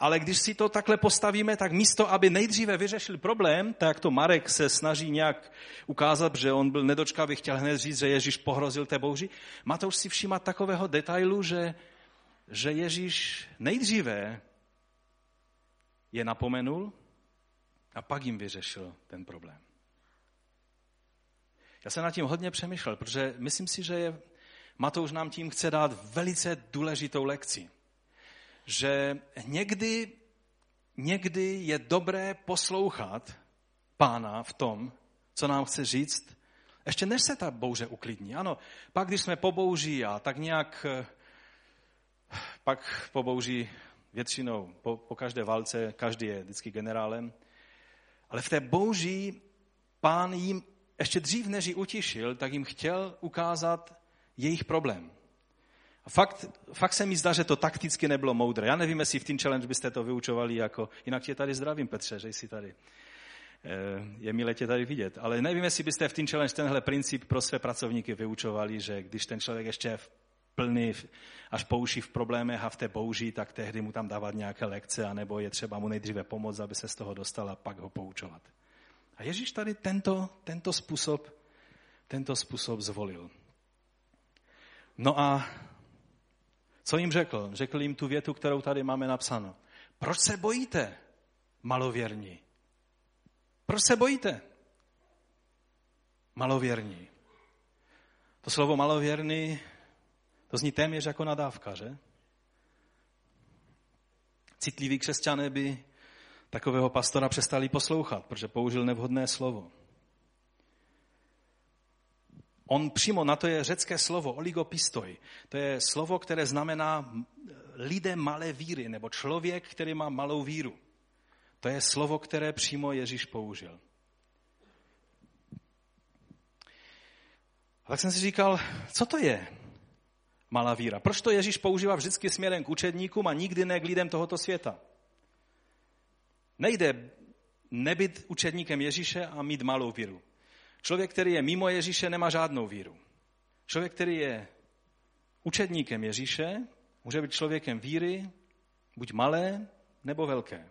Ale když si to takhle postavíme, tak místo, aby nejdříve vyřešil problém, tak to Marek se snaží nějak ukázat, že on byl nedočkavý, chtěl hned říct, že Ježíš pohrozil té bouři. Matouš si všímá takového detailu, že, že Ježíš nejdříve je napomenul a pak jim vyřešil ten problém. Já jsem nad tím hodně přemýšlel, protože myslím si, že je, Matouš nám tím chce dát velice důležitou lekci že někdy, někdy je dobré poslouchat pána v tom, co nám chce říct, ještě než se ta bouře uklidní. Ano, pak když jsme po bouři a tak nějak, eh, pak po bouři většinou, po, po každé válce, každý je vždycky generálem, ale v té bouři pán jim ještě dřív, než ji utišil, tak jim chtěl ukázat jejich problém. A fakt, fakt se mi zdá, že to takticky nebylo moudré. Já nevím, jestli v Team Challenge byste to vyučovali jako, jinak tě tady zdravím, Petře, že jsi tady. Eh, je milé tě tady vidět. Ale nevím, jestli byste v Team Challenge tenhle princip pro své pracovníky vyučovali, že když ten člověk ještě plný, až pouší v problémech a v té bouži, tak tehdy mu tam dávat nějaké lekce, anebo je třeba mu nejdříve pomoct, aby se z toho dostal a pak ho poučovat. A Ježíš tady tento, tento, způsob, tento způsob zvolil. No a co jim řekl? Řekl jim tu větu, kterou tady máme napsáno. Proč se bojíte, malověrní? Proč se bojíte? Malověrní. To slovo malověrný, to zní téměř jako nadávka, že? Citliví křesťané by takového pastora přestali poslouchat, protože použil nevhodné slovo. On přímo na to je řecké slovo oligopistoj. To je slovo, které znamená lidé malé víry, nebo člověk, který má malou víru. To je slovo, které přímo Ježíš použil. A tak jsem si říkal, co to je malá víra? Proč to Ježíš používá vždycky směrem k učedníkům a nikdy ne k lidem tohoto světa? Nejde nebyt učedníkem Ježíše a mít malou víru. Člověk, který je mimo Ježíše, nemá žádnou víru. Člověk, který je učedníkem Ježíše, může být člověkem víry, buď malé nebo velké.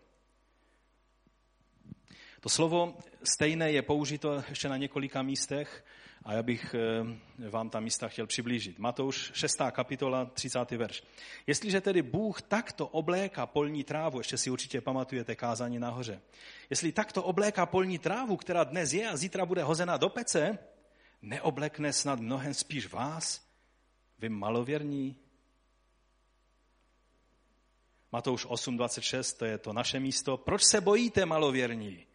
To slovo stejné je použito ještě na několika místech a já bych eh, vám ta místa chtěl přiblížit. Matouš 6. kapitola, 30. verš. Jestliže tedy Bůh takto obléká polní trávu, ještě si určitě pamatujete kázání nahoře, jestli takto obléká polní trávu, která dnes je a zítra bude hozena do pece, neoblekne snad mnohem spíš vás, vy malověrní? Matouš 8.26, to je to naše místo. Proč se bojíte, malověrní?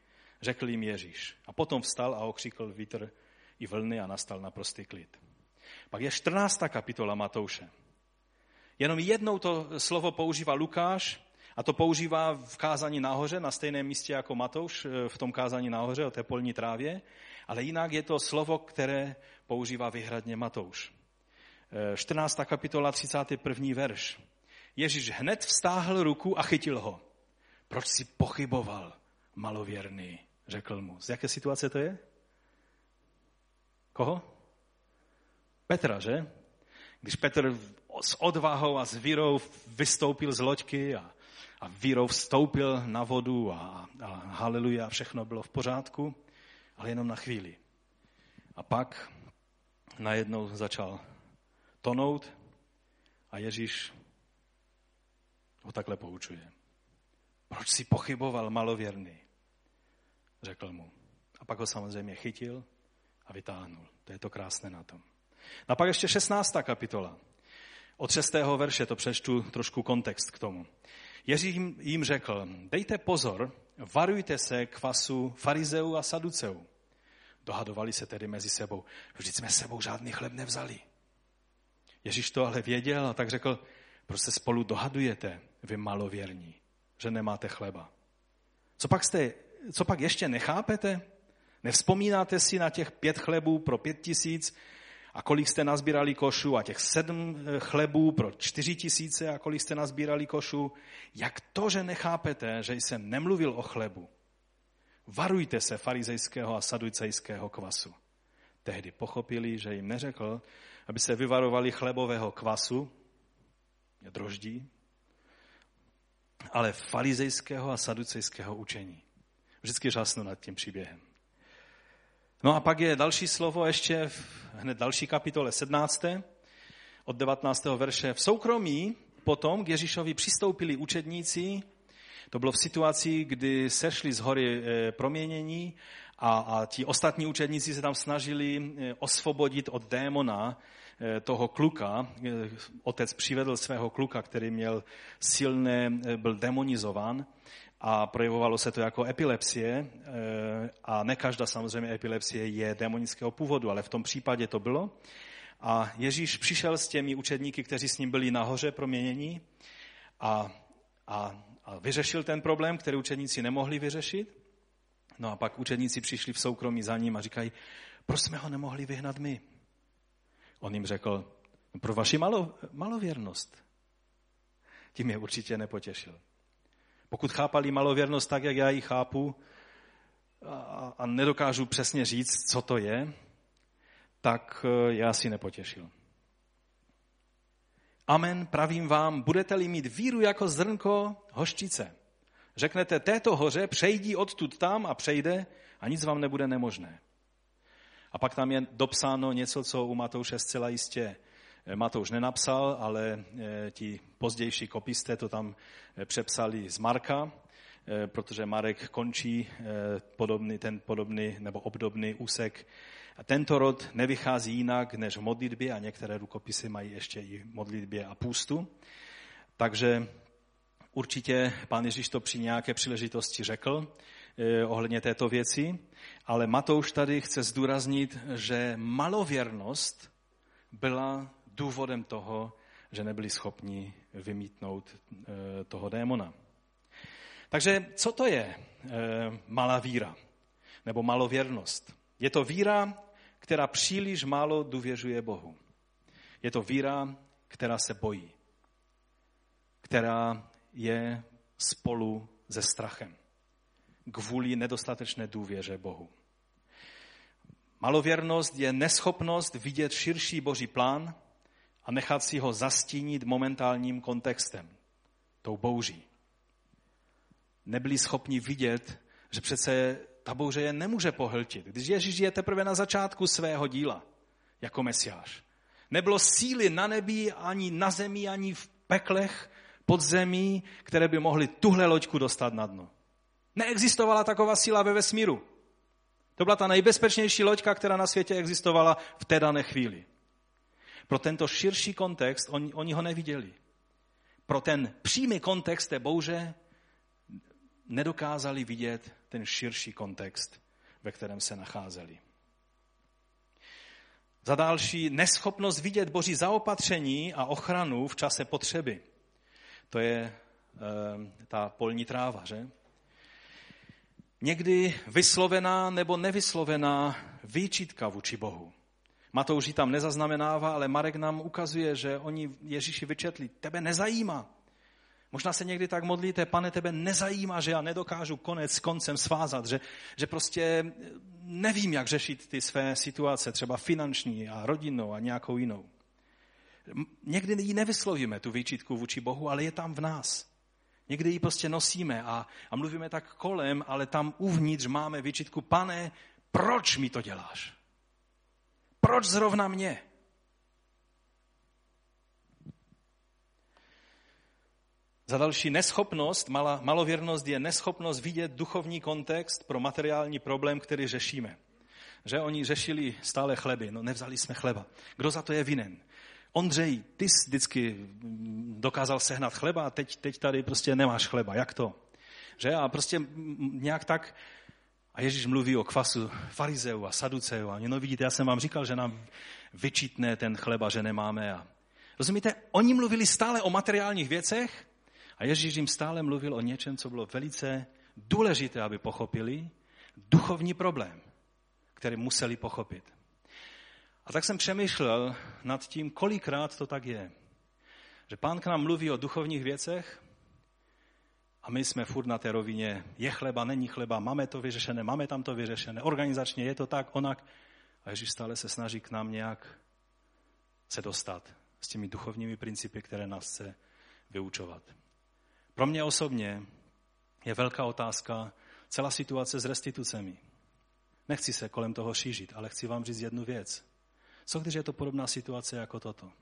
Řekl jim Ježíš. A potom vstal a okřikl vítr i vlny a nastal naprostý klid. Pak je 14. kapitola Matouše. Jenom jednou to slovo používá Lukáš a to používá v kázání nahoře, na stejném místě jako Matouš, eh, v tom kázání nahoře o té polní trávě, ale jinak je to slovo, které používá vyhradně Matouš. 14. Eh, kapitola, 31. verš. Ježíš hned vstáhl ruku a chytil ho. Proč si pochyboval, malověrný, řekl mu. Z jaké situace to je? Koho? Petra, že? Když Petr s odvahou a s vírou vystoupil z loďky a, a vírou vstoupil na vodu a, a haleluja, všechno bylo v pořádku, ale jenom na chvíli. A pak najednou začal tonout a Ježíš ho takhle poučuje. Proč si pochyboval malověrný? Řekl mu. A pak ho samozřejmě chytil a vytáhnul. To je to krásné na tom. A pak ještě 16. kapitola. Od 6. verše to přečtu trošku kontext k tomu. Ježíš jim řekl, dejte pozor, varujte se kvasu farizeů a saduceů. Dohadovali se tedy mezi sebou. Vždyť jsme sebou žádný chleb nevzali. Ježíš to ale věděl a tak řekl, proč se spolu dohadujete, vy malověrní, že nemáte chleba. Co pak, jste, co pak ještě nechápete? Nevzpomínáte si na těch pět chlebů pro pět tisíc a kolik jste nazbírali košu a těch sedm eh, chlebů pro čtyři tisíce a kolik jste nazbírali košu? Jak to, že nechápete, že jsem nemluvil o chlebu? Varujte se farizejského a saducejského kvasu. Tehdy pochopili, že jim neřekl, aby se vyvarovali chlebového kvasu, droždí, ale farizejského a saducejského učení. Vždycky žasnu nad tím příběhem. No a pak je další slovo ještě v hned další kapitole 17. od 19. verše. V soukromí potom k Ježíšovi přistoupili učedníci, to bylo v situaci, kdy sešli z hory eh, proměnění a, a ti ostatní učedníci se tam snažili eh, osvobodit od démona eh, toho kluka. Otec přivedl svého kluka, který měl silné, byl demonizovan a projevovalo se to jako epilepsie a ne každá samozřejmě epilepsie je demonického původu, ale v tom případě to bylo. A Ježíš přišel s těmi učedníky, kteří s ním byli nahoře proměnění a, a, a vyřešil ten problém, který učedníci nemohli vyřešit. No a pak učedníci přišli v soukromí za ním a říkají, proč jsme ho nemohli vyhnat my? On jim řekl, pro vaši malo, malověrnost. Tím je určitě nepotěšil. Pokud chápali malověrnost tak, jak já ji chápu, a, a nedokážu přesně říct, co to je, tak eh, já si nepotěšil. Amen, pravím vám, budete-li mít víru jako zrnko hořčice. Řeknete této hoře, přejdí odtud tam a přejde a nic vám nebude nemožné. A pak tam je dopsáno něco, co u Matouše zcela jistě Matouš nenapsal, ale eh, ti pozdější kopisté to tam eh, přepsali z Marka, protože Marek končí podobný, ten podobný nebo obdobný úsek. A tento rod nevychází jinak než v modlitbě a některé rukopisy mají ještě i modlitbě a půstu. Takže určitě pán Ježíš to při nějaké příležitosti řekl ohledně této věci, ale Matouš tady chce zdůraznit, že malověrnost byla důvodem toho, že nebyli schopni vymítnout eh, toho démona. Takže co to je eh, malá víra nebo malověrnost? Je to víra, která příliš málo důvěřuje Bohu. Je to víra, která se bojí, která je spolu se strachem kvůli nedostatečné důvěře Bohu. Malověrnost je neschopnost vidět širší boží plán a nechat si ho zastínit momentálním kontextem, tou bouří. Nebyli schopni vidět, že přece ta bouře je nemůže pohltit. Když Ježíš je teprve na začátku svého díla jako mesiáš. Nebylo síly na nebi, ani na zemi, ani v peklech pod zemí, které by mohly tuhle loďku dostat na dno. Neexistovala taková síla ve vesmíru. To byla ta nejbezpečnější loďka, která na světě existovala v té dané chvíli. Pro tento širší kontext oni, oni ho neviděli. Pro ten přímý kontext té bouře nedokázali vidět ten širší kontext, ve kterém se nacházeli. Za další, neschopnost vidět Boží zaopatření a ochranu v čase potřeby. To je e, ta polní tráva, že? Někdy vyslovená nebo nevyslovená výčitka vůči Bohu. Matouš ji tam nezaznamenává, ale Marek nám ukazuje, že oni Ježíši vyčetli, tebe nezajímá. Možná se někdy tak modlíte, pane, tebe nezajímá, že já nedokážu konec s koncem svázat, že, že prostě nevím, jak řešit ty své situace, třeba finanční a rodinnou a nějakou jinou. Někdy ji nevyslovíme, tu výčitku vůči Bohu, ale je tam v nás. Někdy ji prostě nosíme a, a mluvíme tak kolem, ale tam uvnitř máme výčitku, pane, proč mi to děláš? Proč zrovna mě? Za další neschopnost, mala, malověrnost je neschopnost vidět duchovní kontext pro materiální problém, který řešíme. Že oni řešili stále chleby, no nevzali jsme chleba. Kdo za to je vinen? Ondřej, ty jsi vždycky dokázal sehnat chleba a teď, teď tady prostě nemáš chleba. Jak to? Že? A prostě nějak tak a Ježíš mluví o kvasu farizeu a saduceu. A no vidíte, já jsem vám říkal, že nám vyčítne ten chleba, že nemáme. A rozumíte, oni mluvili stále o materiálních věcech a Ježíš jim stále mluvil o něčem, co bylo velice důležité, aby pochopili. Duchovní problém, který museli pochopit. A tak jsem přemýšlel nad tím, kolikrát to tak je. Že pán k nám mluví o duchovních věcech a my jsme furt na té rovině, je chleba, není chleba, máme to vyřešené, máme tam to vyřešené, organizačně je to tak, onak. A Ježíš stále se snaží k nám nějak se dostat s těmi duchovními principy, které nás chce vyučovat. Pro mě osobně je velká otázka celá situace s restitucemi. Nechci se kolem toho šířit, ale chci vám říct jednu věc. Co když je to podobná situace jako toto?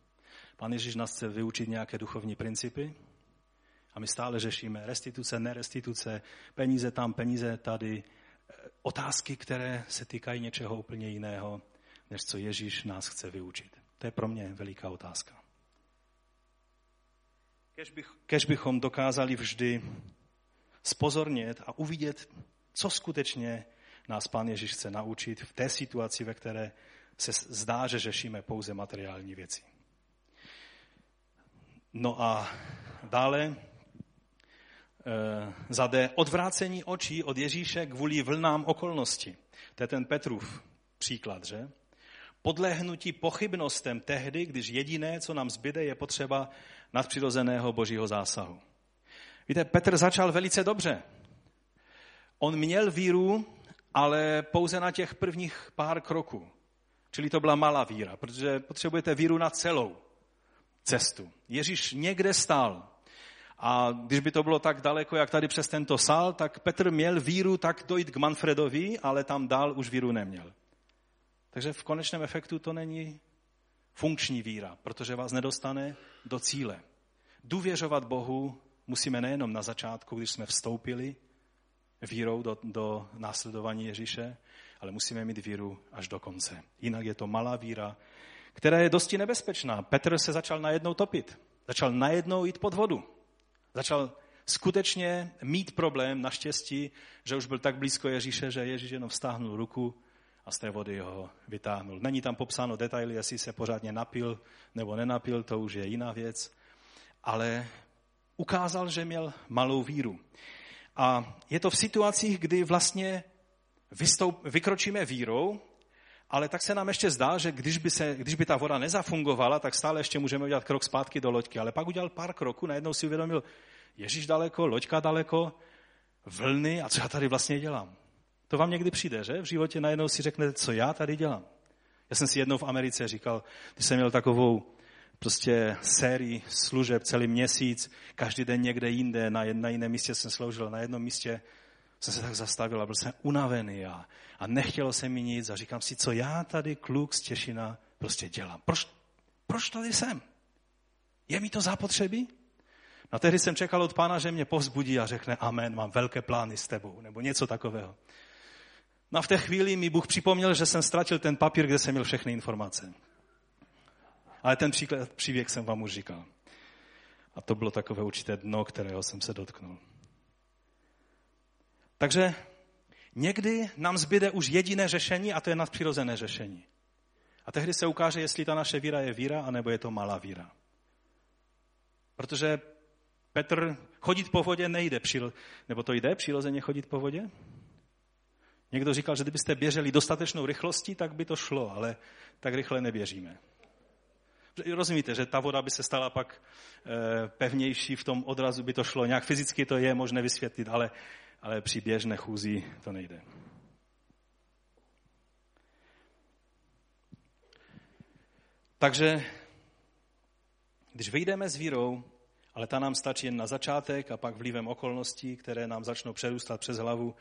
Pan Ježíš nás chce vyučit nějaké duchovní principy, a my stále řešíme restituce, nerestituce, peníze tam, peníze tady. Otázky, které se týkají něčeho úplně jiného, než co Ježíš nás chce vyučit. To je pro mě veliká otázka. Kež, bych, kež bychom dokázali vždy spozornět a uvidět, co skutečně nás Pán Ježíš chce naučit v té situaci, ve které se zdá, že řešíme pouze materiální věci. No a dále Eh, za D odvrácení očí od Ježíše kvůli vlnám okolnosti. To je ten Petrův příklad, že? Podlehnutí pochybnostem tehdy, když jediné, co nám zbyde, je potřeba nadpřirozeného božího zásahu. Víte, Petr začal velice dobře. On měl víru, ale pouze na těch prvních pár kroků. Čili to byla malá víra, protože potřebujete víru na celou cestu. Ježíš někde stál, a když by to bylo tak daleko, jak tady přes tento sál, tak Petr měl víru tak dojít k Manfredovi, ale tam dál už víru neměl. Takže v konečném efektu to není funkční víra, protože vás nedostane do cíle. Důvěřovat Bohu musíme nejenom na začátku, když jsme vstoupili vírou do, do následování Ježíše, ale musíme mít víru až do konce. Jinak je to malá víra, která je dosti nebezpečná. Petr se začal najednou topit. Začal najednou jít pod vodu. Začal skutečně mít problém, naštěstí, že už byl tak blízko Ježíše, že Ježíš jenom vztáhnul ruku a z té vody ho vytáhnul. Není tam popsáno detaily, jestli se pořádně napil nebo nenapil, to už je jiná věc, ale ukázal, že měl malou víru. A je to v situacích, kdy vlastně vystoup, vykročíme vírou, ale tak se nám ještě zdá, že když by, se, když by ta voda nezafungovala, tak stále ještě můžeme udělat krok zpátky do loďky. Ale pak udělal pár kroků, najednou si uvědomil, Ježíš daleko, loďka daleko, vlny a co já tady vlastně dělám. To vám někdy přijde, že? V životě najednou si řeknete, co já tady dělám. Já jsem si jednou v Americe říkal, když jsem měl takovou prostě sérii služeb celý měsíc, každý den někde jinde, na, na jiném místě jsem sloužil, na jednom místě jsem se tak zastavil a byl jsem unavený a, a nechtělo se mi nic a říkám si, co já tady, kluk z Těšina, prostě dělám. Proč, proč tady jsem? Je mi to zapotřebí? No tehdy jsem čekal od pána, že mě povzbudí a řekne amen, mám velké plány s tebou, nebo něco takového. No a v té chvíli mi Bůh připomněl, že jsem ztratil ten papír, kde jsem měl všechny informace. Ale ten příklad, příběh jsem vám už říkal. A to bylo takové určité dno, kterého jsem se dotknul. Takže někdy nám zbyde už jediné řešení a to je nadpřirozené řešení. A tehdy se ukáže, jestli ta naše víra je víra, anebo je to malá víra. Protože Petr chodit po vodě nejde, nebo to jde přirozeně chodit po vodě? Někdo říkal, že kdybyste běželi dostatečnou rychlostí, tak by to šlo, ale tak rychle neběžíme. Rozumíte, že ta voda by se stala pak e, pevnější, v tom odrazu by to šlo. Nějak fyzicky to je možné vysvětlit, ale, ale při běžné chůzi to nejde. Takže, když vyjdeme s vírou, ale ta nám stačí jen na začátek a pak vlivem okolností, které nám začnou přerůstat přes hlavu,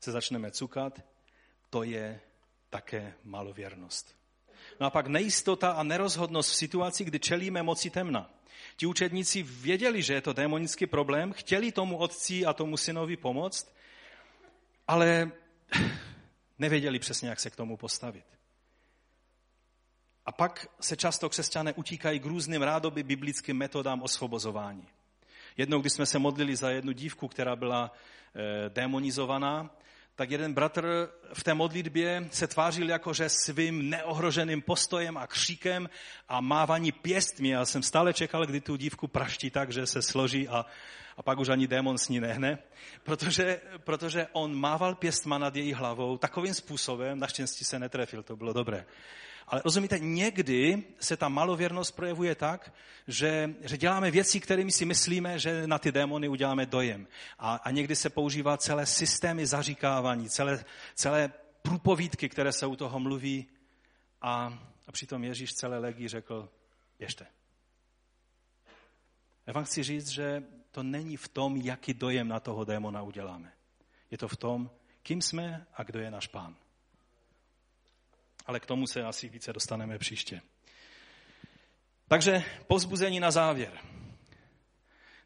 se začneme cukat, to je také malověrnost. No a pak nejistota a nerozhodnost v situaci, kdy čelíme moci temna. Ti učedníci věděli, že je to démonický problém, chtěli tomu otci a tomu synovi pomoct, ale nevěděli přesně, jak se k tomu postavit. A pak se často křesťané utíkají k různým rádoby biblickým metodám osvobozování. Jednou, když jsme se modlili za jednu dívku, která byla e, tak jeden bratr v té modlitbě se tvářil jako, že svým neohroženým postojem a kříkem a mávaní pěstmi. Já jsem stále čekal, kdy tu dívku praští tak, že se složí a, a pak už ani démon s ní nehne, protože, protože on mával pěstma nad její hlavou takovým způsobem, naštěstí se netrefil, to bylo dobré, ale rozumíte, někdy se ta malověrnost projevuje tak, že, že děláme věci, kterými si myslíme, že na ty démony uděláme dojem. A, a někdy se používá celé systémy zaříkávání, celé, celé průpovídky, které se u toho mluví. A, a přitom Ježíš celé legii řekl, běžte. Já vám chci říct, že to není v tom, jaký dojem na toho démona uděláme. Je to v tom, kým jsme a kdo je náš pán ale k tomu se asi více dostaneme příště. Takže povzbuzení na závěr.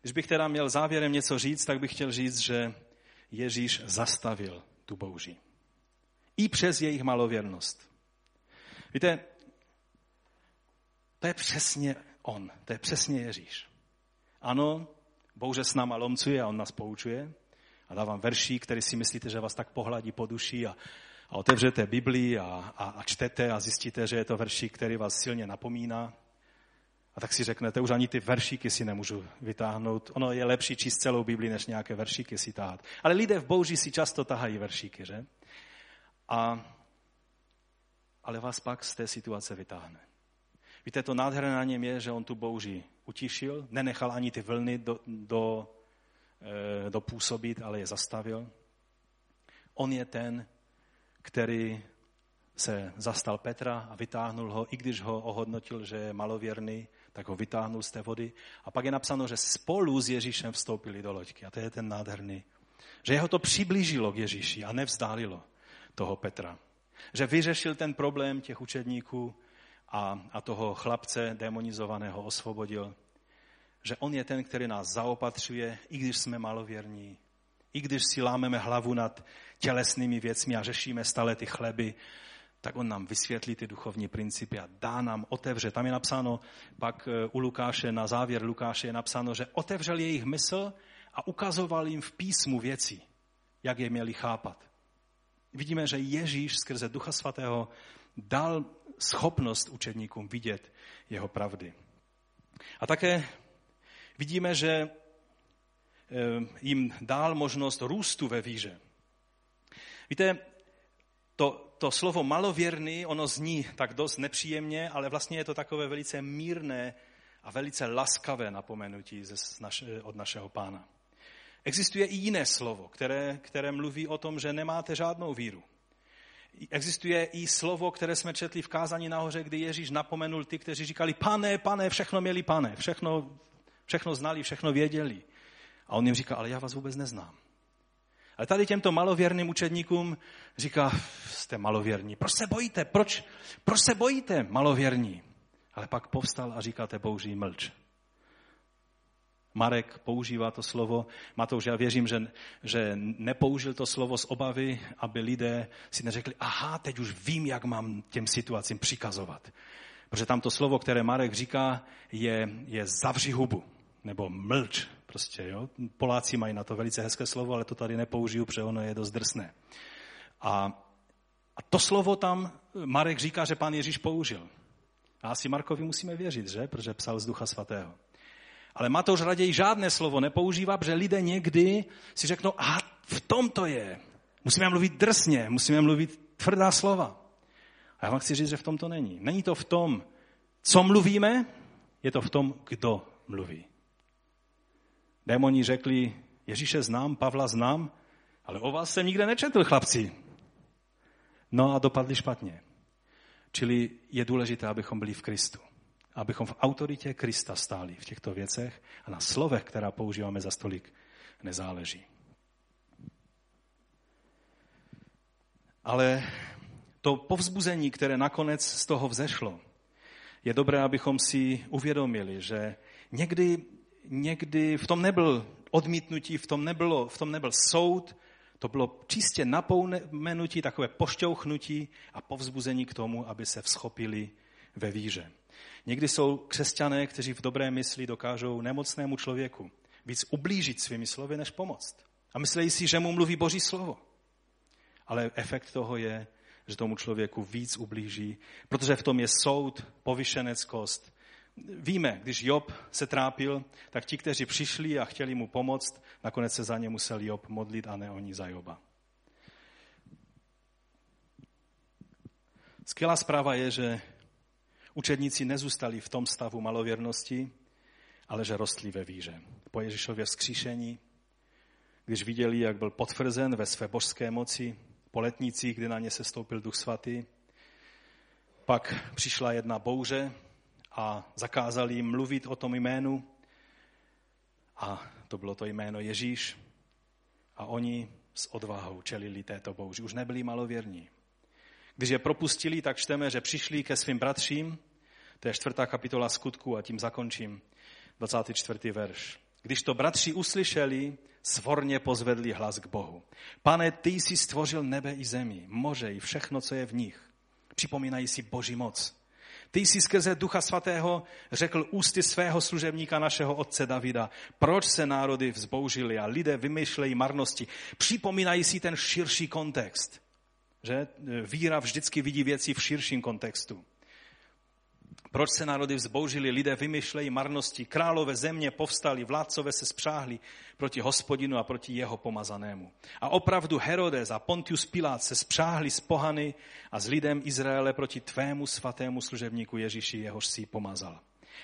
Když bych teda měl závěrem něco říct, tak bych chtěl říct, že Ježíš zastavil tu bouři. I přes jejich malověrnost. Víte, to je přesně on, to je přesně Ježíš. Ano, bouře s náma lomcuje a on nás poučuje a dávám verší, který si myslíte, že vás tak pohladí po duši a a otevřete Biblii a, a, a čtete a zjistíte, že je to veršík, který vás silně napomíná. A tak si řeknete, už ani ty veršíky si nemůžu vytáhnout. Ono je lepší číst celou Biblii, než nějaké veršíky si táhat. Ale lidé v bouži si často tahají veršíky, že? A, ale vás pak z té situace vytáhne. Víte, to nádherné na něm je, že on tu bouži utišil, nenechal ani ty vlny do, do, e, dopůsobit, ale je zastavil. On je ten, který se zastal Petra a vytáhnul ho, i když ho ohodnotil, že je malověrný, tak ho vytáhnul z té vody. A pak je napsáno, že spolu s Ježíšem vstoupili do loďky. A to je ten nádherný. Že jeho to přiblížilo k Ježíši a nevzdálilo toho Petra. Že vyřešil ten problém těch učedníků a, a toho chlapce demonizovaného osvobodil. Že on je ten, který nás zaopatřuje, i když jsme malověrní, i když si lámeme hlavu nad tělesnými věcmi a řešíme stále ty chleby, tak on nám vysvětlí ty duchovní principy a dá nám, otevře. Tam je napsáno, pak e, u Lukáše, na závěr Lukáše je napsáno, že otevřel jejich mysl a ukazoval jim v písmu věci, jak je měli chápat. Vidíme, že Ježíš skrze Ducha Svatého dal schopnost učedníkům vidět jeho pravdy. A také vidíme, že Eh, jim dál možnost růstu ve víře. Víte, to, to slovo malověrný, ono zní tak dost nepříjemně, ale vlastně je to takové velice mírné a velice laskavé napomenutí ze, naše, od našeho pána. Existuje i jiné slovo, které, které mluví o tom, že nemáte žádnou víru. Existuje i slovo, které jsme četli v kázání nahoře, kdy Ježíš napomenul ty, kteří říkali, pane, pane, všechno měli pane, všechno, všechno znali, všechno věděli. A on jim říká, ale já vás vůbec neznám. Ale tady těmto malověrným učedníkům říká, jste malověrní. Proč se bojíte? Proč, proč se bojíte, malověrní? Ale pak povstal a říkáte, bouří mlč. Marek používá to slovo. Matouš, já věřím, že, že nepoužil to slovo z obavy, aby lidé si neřekli, aha, teď už vím, jak mám těm situacím přikazovat. Protože tam to slovo, které Marek říká, je, je zavři hubu, nebo mlč. Prostě, jo? Poláci mají na to velice hezké slovo, ale to tady nepoužiju, protože ono je dost drsné. A A to slovo tam Marek říká, že pán Ježíš použil. A asi Markovi musíme věřit, že? Protože psal z Ducha Svatého. Ale Matouš raději žádné slovo nepoužívá, protože lidé někdy si řeknou, a v tom to je. Musíme mluvit drsně, musíme mluvit tvrdá slova. A já vám chci říct, že v tom to není. Není to v tom, co mluvíme, je to v tom, kdo mluví. Démoni řekli, Ježíše znám, Pavla znám, ale o vás jsem nikde nečetl, chlapci. No a dopadli špatně. Čili je důležité, abychom byli v Kristu. Abychom v autoritě Krista stáli v těchto věcech a na slovech, která používáme za stolik, nezáleží. Ale to povzbuzení, které nakonec z toho vzešlo, je dobré, abychom si uvědomili, že někdy, někdy v tom nebyl odmítnutí, v tom, nebylo, v tom nebyl soud, to bylo čistě napomenutí, takové pošťouchnutí a povzbuzení k tomu, aby se vzchopili ve víře. Někdy jsou křesťané, kteří v dobré mysli dokážou nemocnému člověku víc ublížit svými slovy, než pomoct. A myslejí si, že mu mluví Boží slovo. Ale efekt toho je, že tomu člověku víc ublíží, protože v tom je soud, povyšeneckost. Víme, když Job se trápil, tak ti, kteří přišli a chtěli mu pomoct, nakonec se za ně musel Job modlit a ne oni za Joba. Skvělá zpráva je, že učedníci nezůstali v tom stavu malověrnosti, ale že rostli ve víře. Po Ježíšově vzkříšení, když viděli, jak byl potvrzen ve své božské moci, po letnicích, kdy na ně se stoupil Duch Svatý. Pak přišla jedna bouře a zakázali jim mluvit o tom jménu. A to bylo to jméno Ježíš. A oni s odvahou čelili této bouři. Už nebyli malověrní. Když je propustili, tak čteme, že přišli ke svým bratřím. To je čtvrtá kapitola skutku a tím zakončím. 24. verš. Když to bratři uslyšeli, svorně pozvedli hlas k Bohu. Pane, ty jsi stvořil nebe i zemi, moře i všechno, co je v nich. Připomínají si Boží moc. Ty jsi skrze Ducha Svatého řekl ústy svého služebníka našeho otce Davida, proč se národy vzboužili a lidé vymýšlejí marnosti. Připomínají si ten širší kontext. Že víra vždycky vidí věci v širším kontextu. Proč se národy vzbouřili, lidé vymýšlejí marnosti, králové země povstali, vládcové se spřáhli proti hospodinu a proti jeho pomazanému. A opravdu Herodes a Pontius Pilát se spřáhli s pohany a s lidem Izraele proti tvému svatému služebníku Ježíši, jehož si pomazal.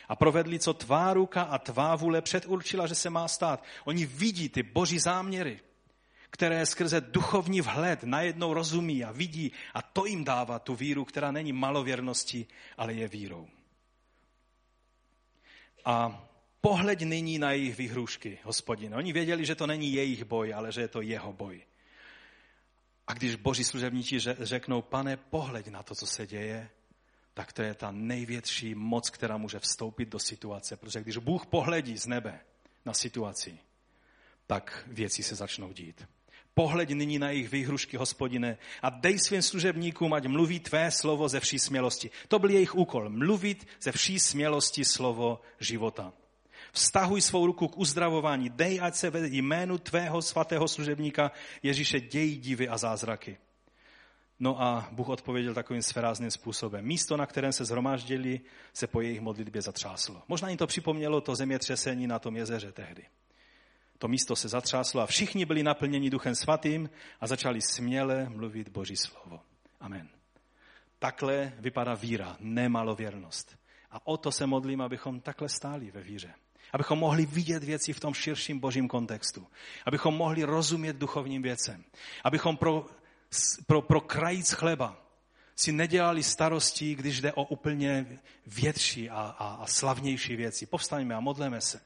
A provedli, co tvá ruka a tvá vůle předurčila, že se má stát. Oni vidí ty boží záměry, které skrze duchovní vhled najednou rozumí a vidí a to jim dává tu víru, která není malověrností, ale je vírou. A pohled nyní na jejich vyhrušky, hospodin. Oni věděli, že to není jejich boj, ale že je to jeho boj. A když boží služebníci řeknou, pane, pohleď na to, co se děje, tak to je ta největší moc, která může vstoupit do situace. Protože když Bůh pohledí z nebe na situaci, tak věci se začnou dít. Pohleď nyní na jejich výhrušky, hospodine, a dej svým služebníkům, ať mluví tvé slovo ze vší smělosti. To byl jejich úkol, mluvit ze vší smělosti slovo života. Vztahuj svou ruku k uzdravování, dej, ať se ve jménu tvého svatého služebníka Ježíše dějí divy a zázraky. No a Bůh odpověděl takovým sferázným způsobem. Místo, na kterém se zhromáždili, se po jejich modlitbě zatřáslo. Možná jim to připomnělo to zemětřesení na tom jezeře tehdy. To místo se zatřáslo a všichni byli naplněni Duchem Svatým a začali směle mluvit Boží slovo. Amen. Takhle vypadá víra, nemalověrnost. A o to se modlím, abychom takhle stáli ve víře. Abychom mohli vidět věci v tom širším božím kontextu. Abychom mohli rozumět duchovním věcem. Abychom pro, pro, pro krajíc chleba si nedělali starosti, když jde o úplně větší a, a, a slavnější věci. Povstaňme a modleme se.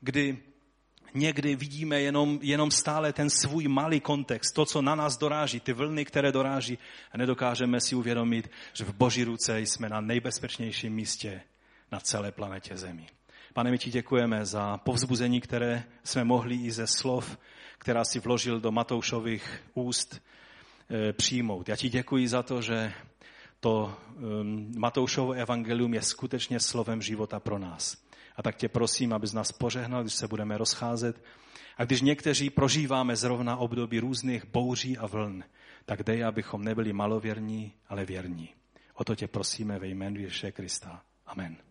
Kdy někdy vidíme jenom, jenom stále ten svůj malý kontext, to, co na nás doráží, ty vlny, které doráží a nedokážeme si uvědomit, že v boží ruce jsme na nejbezpečnějším místě na celé planetě Zemi. Pane, my ti děkujeme za povzbuzení, které jsme mohli i ze slov, která si vložil do Matoušových úst, e, přijmout. Já ti děkuji za to, že to um, Matoušovo evangelium je skutečně slovem života pro nás. A tak tě prosím, abys nás požehnal, když se budeme rozcházet. A když někteří prožíváme zrovna období různých bouří a vln, tak dej, abychom nebyli malověrní, ale věrní. O to tě prosíme ve jménu Ježíše Krista. Amen.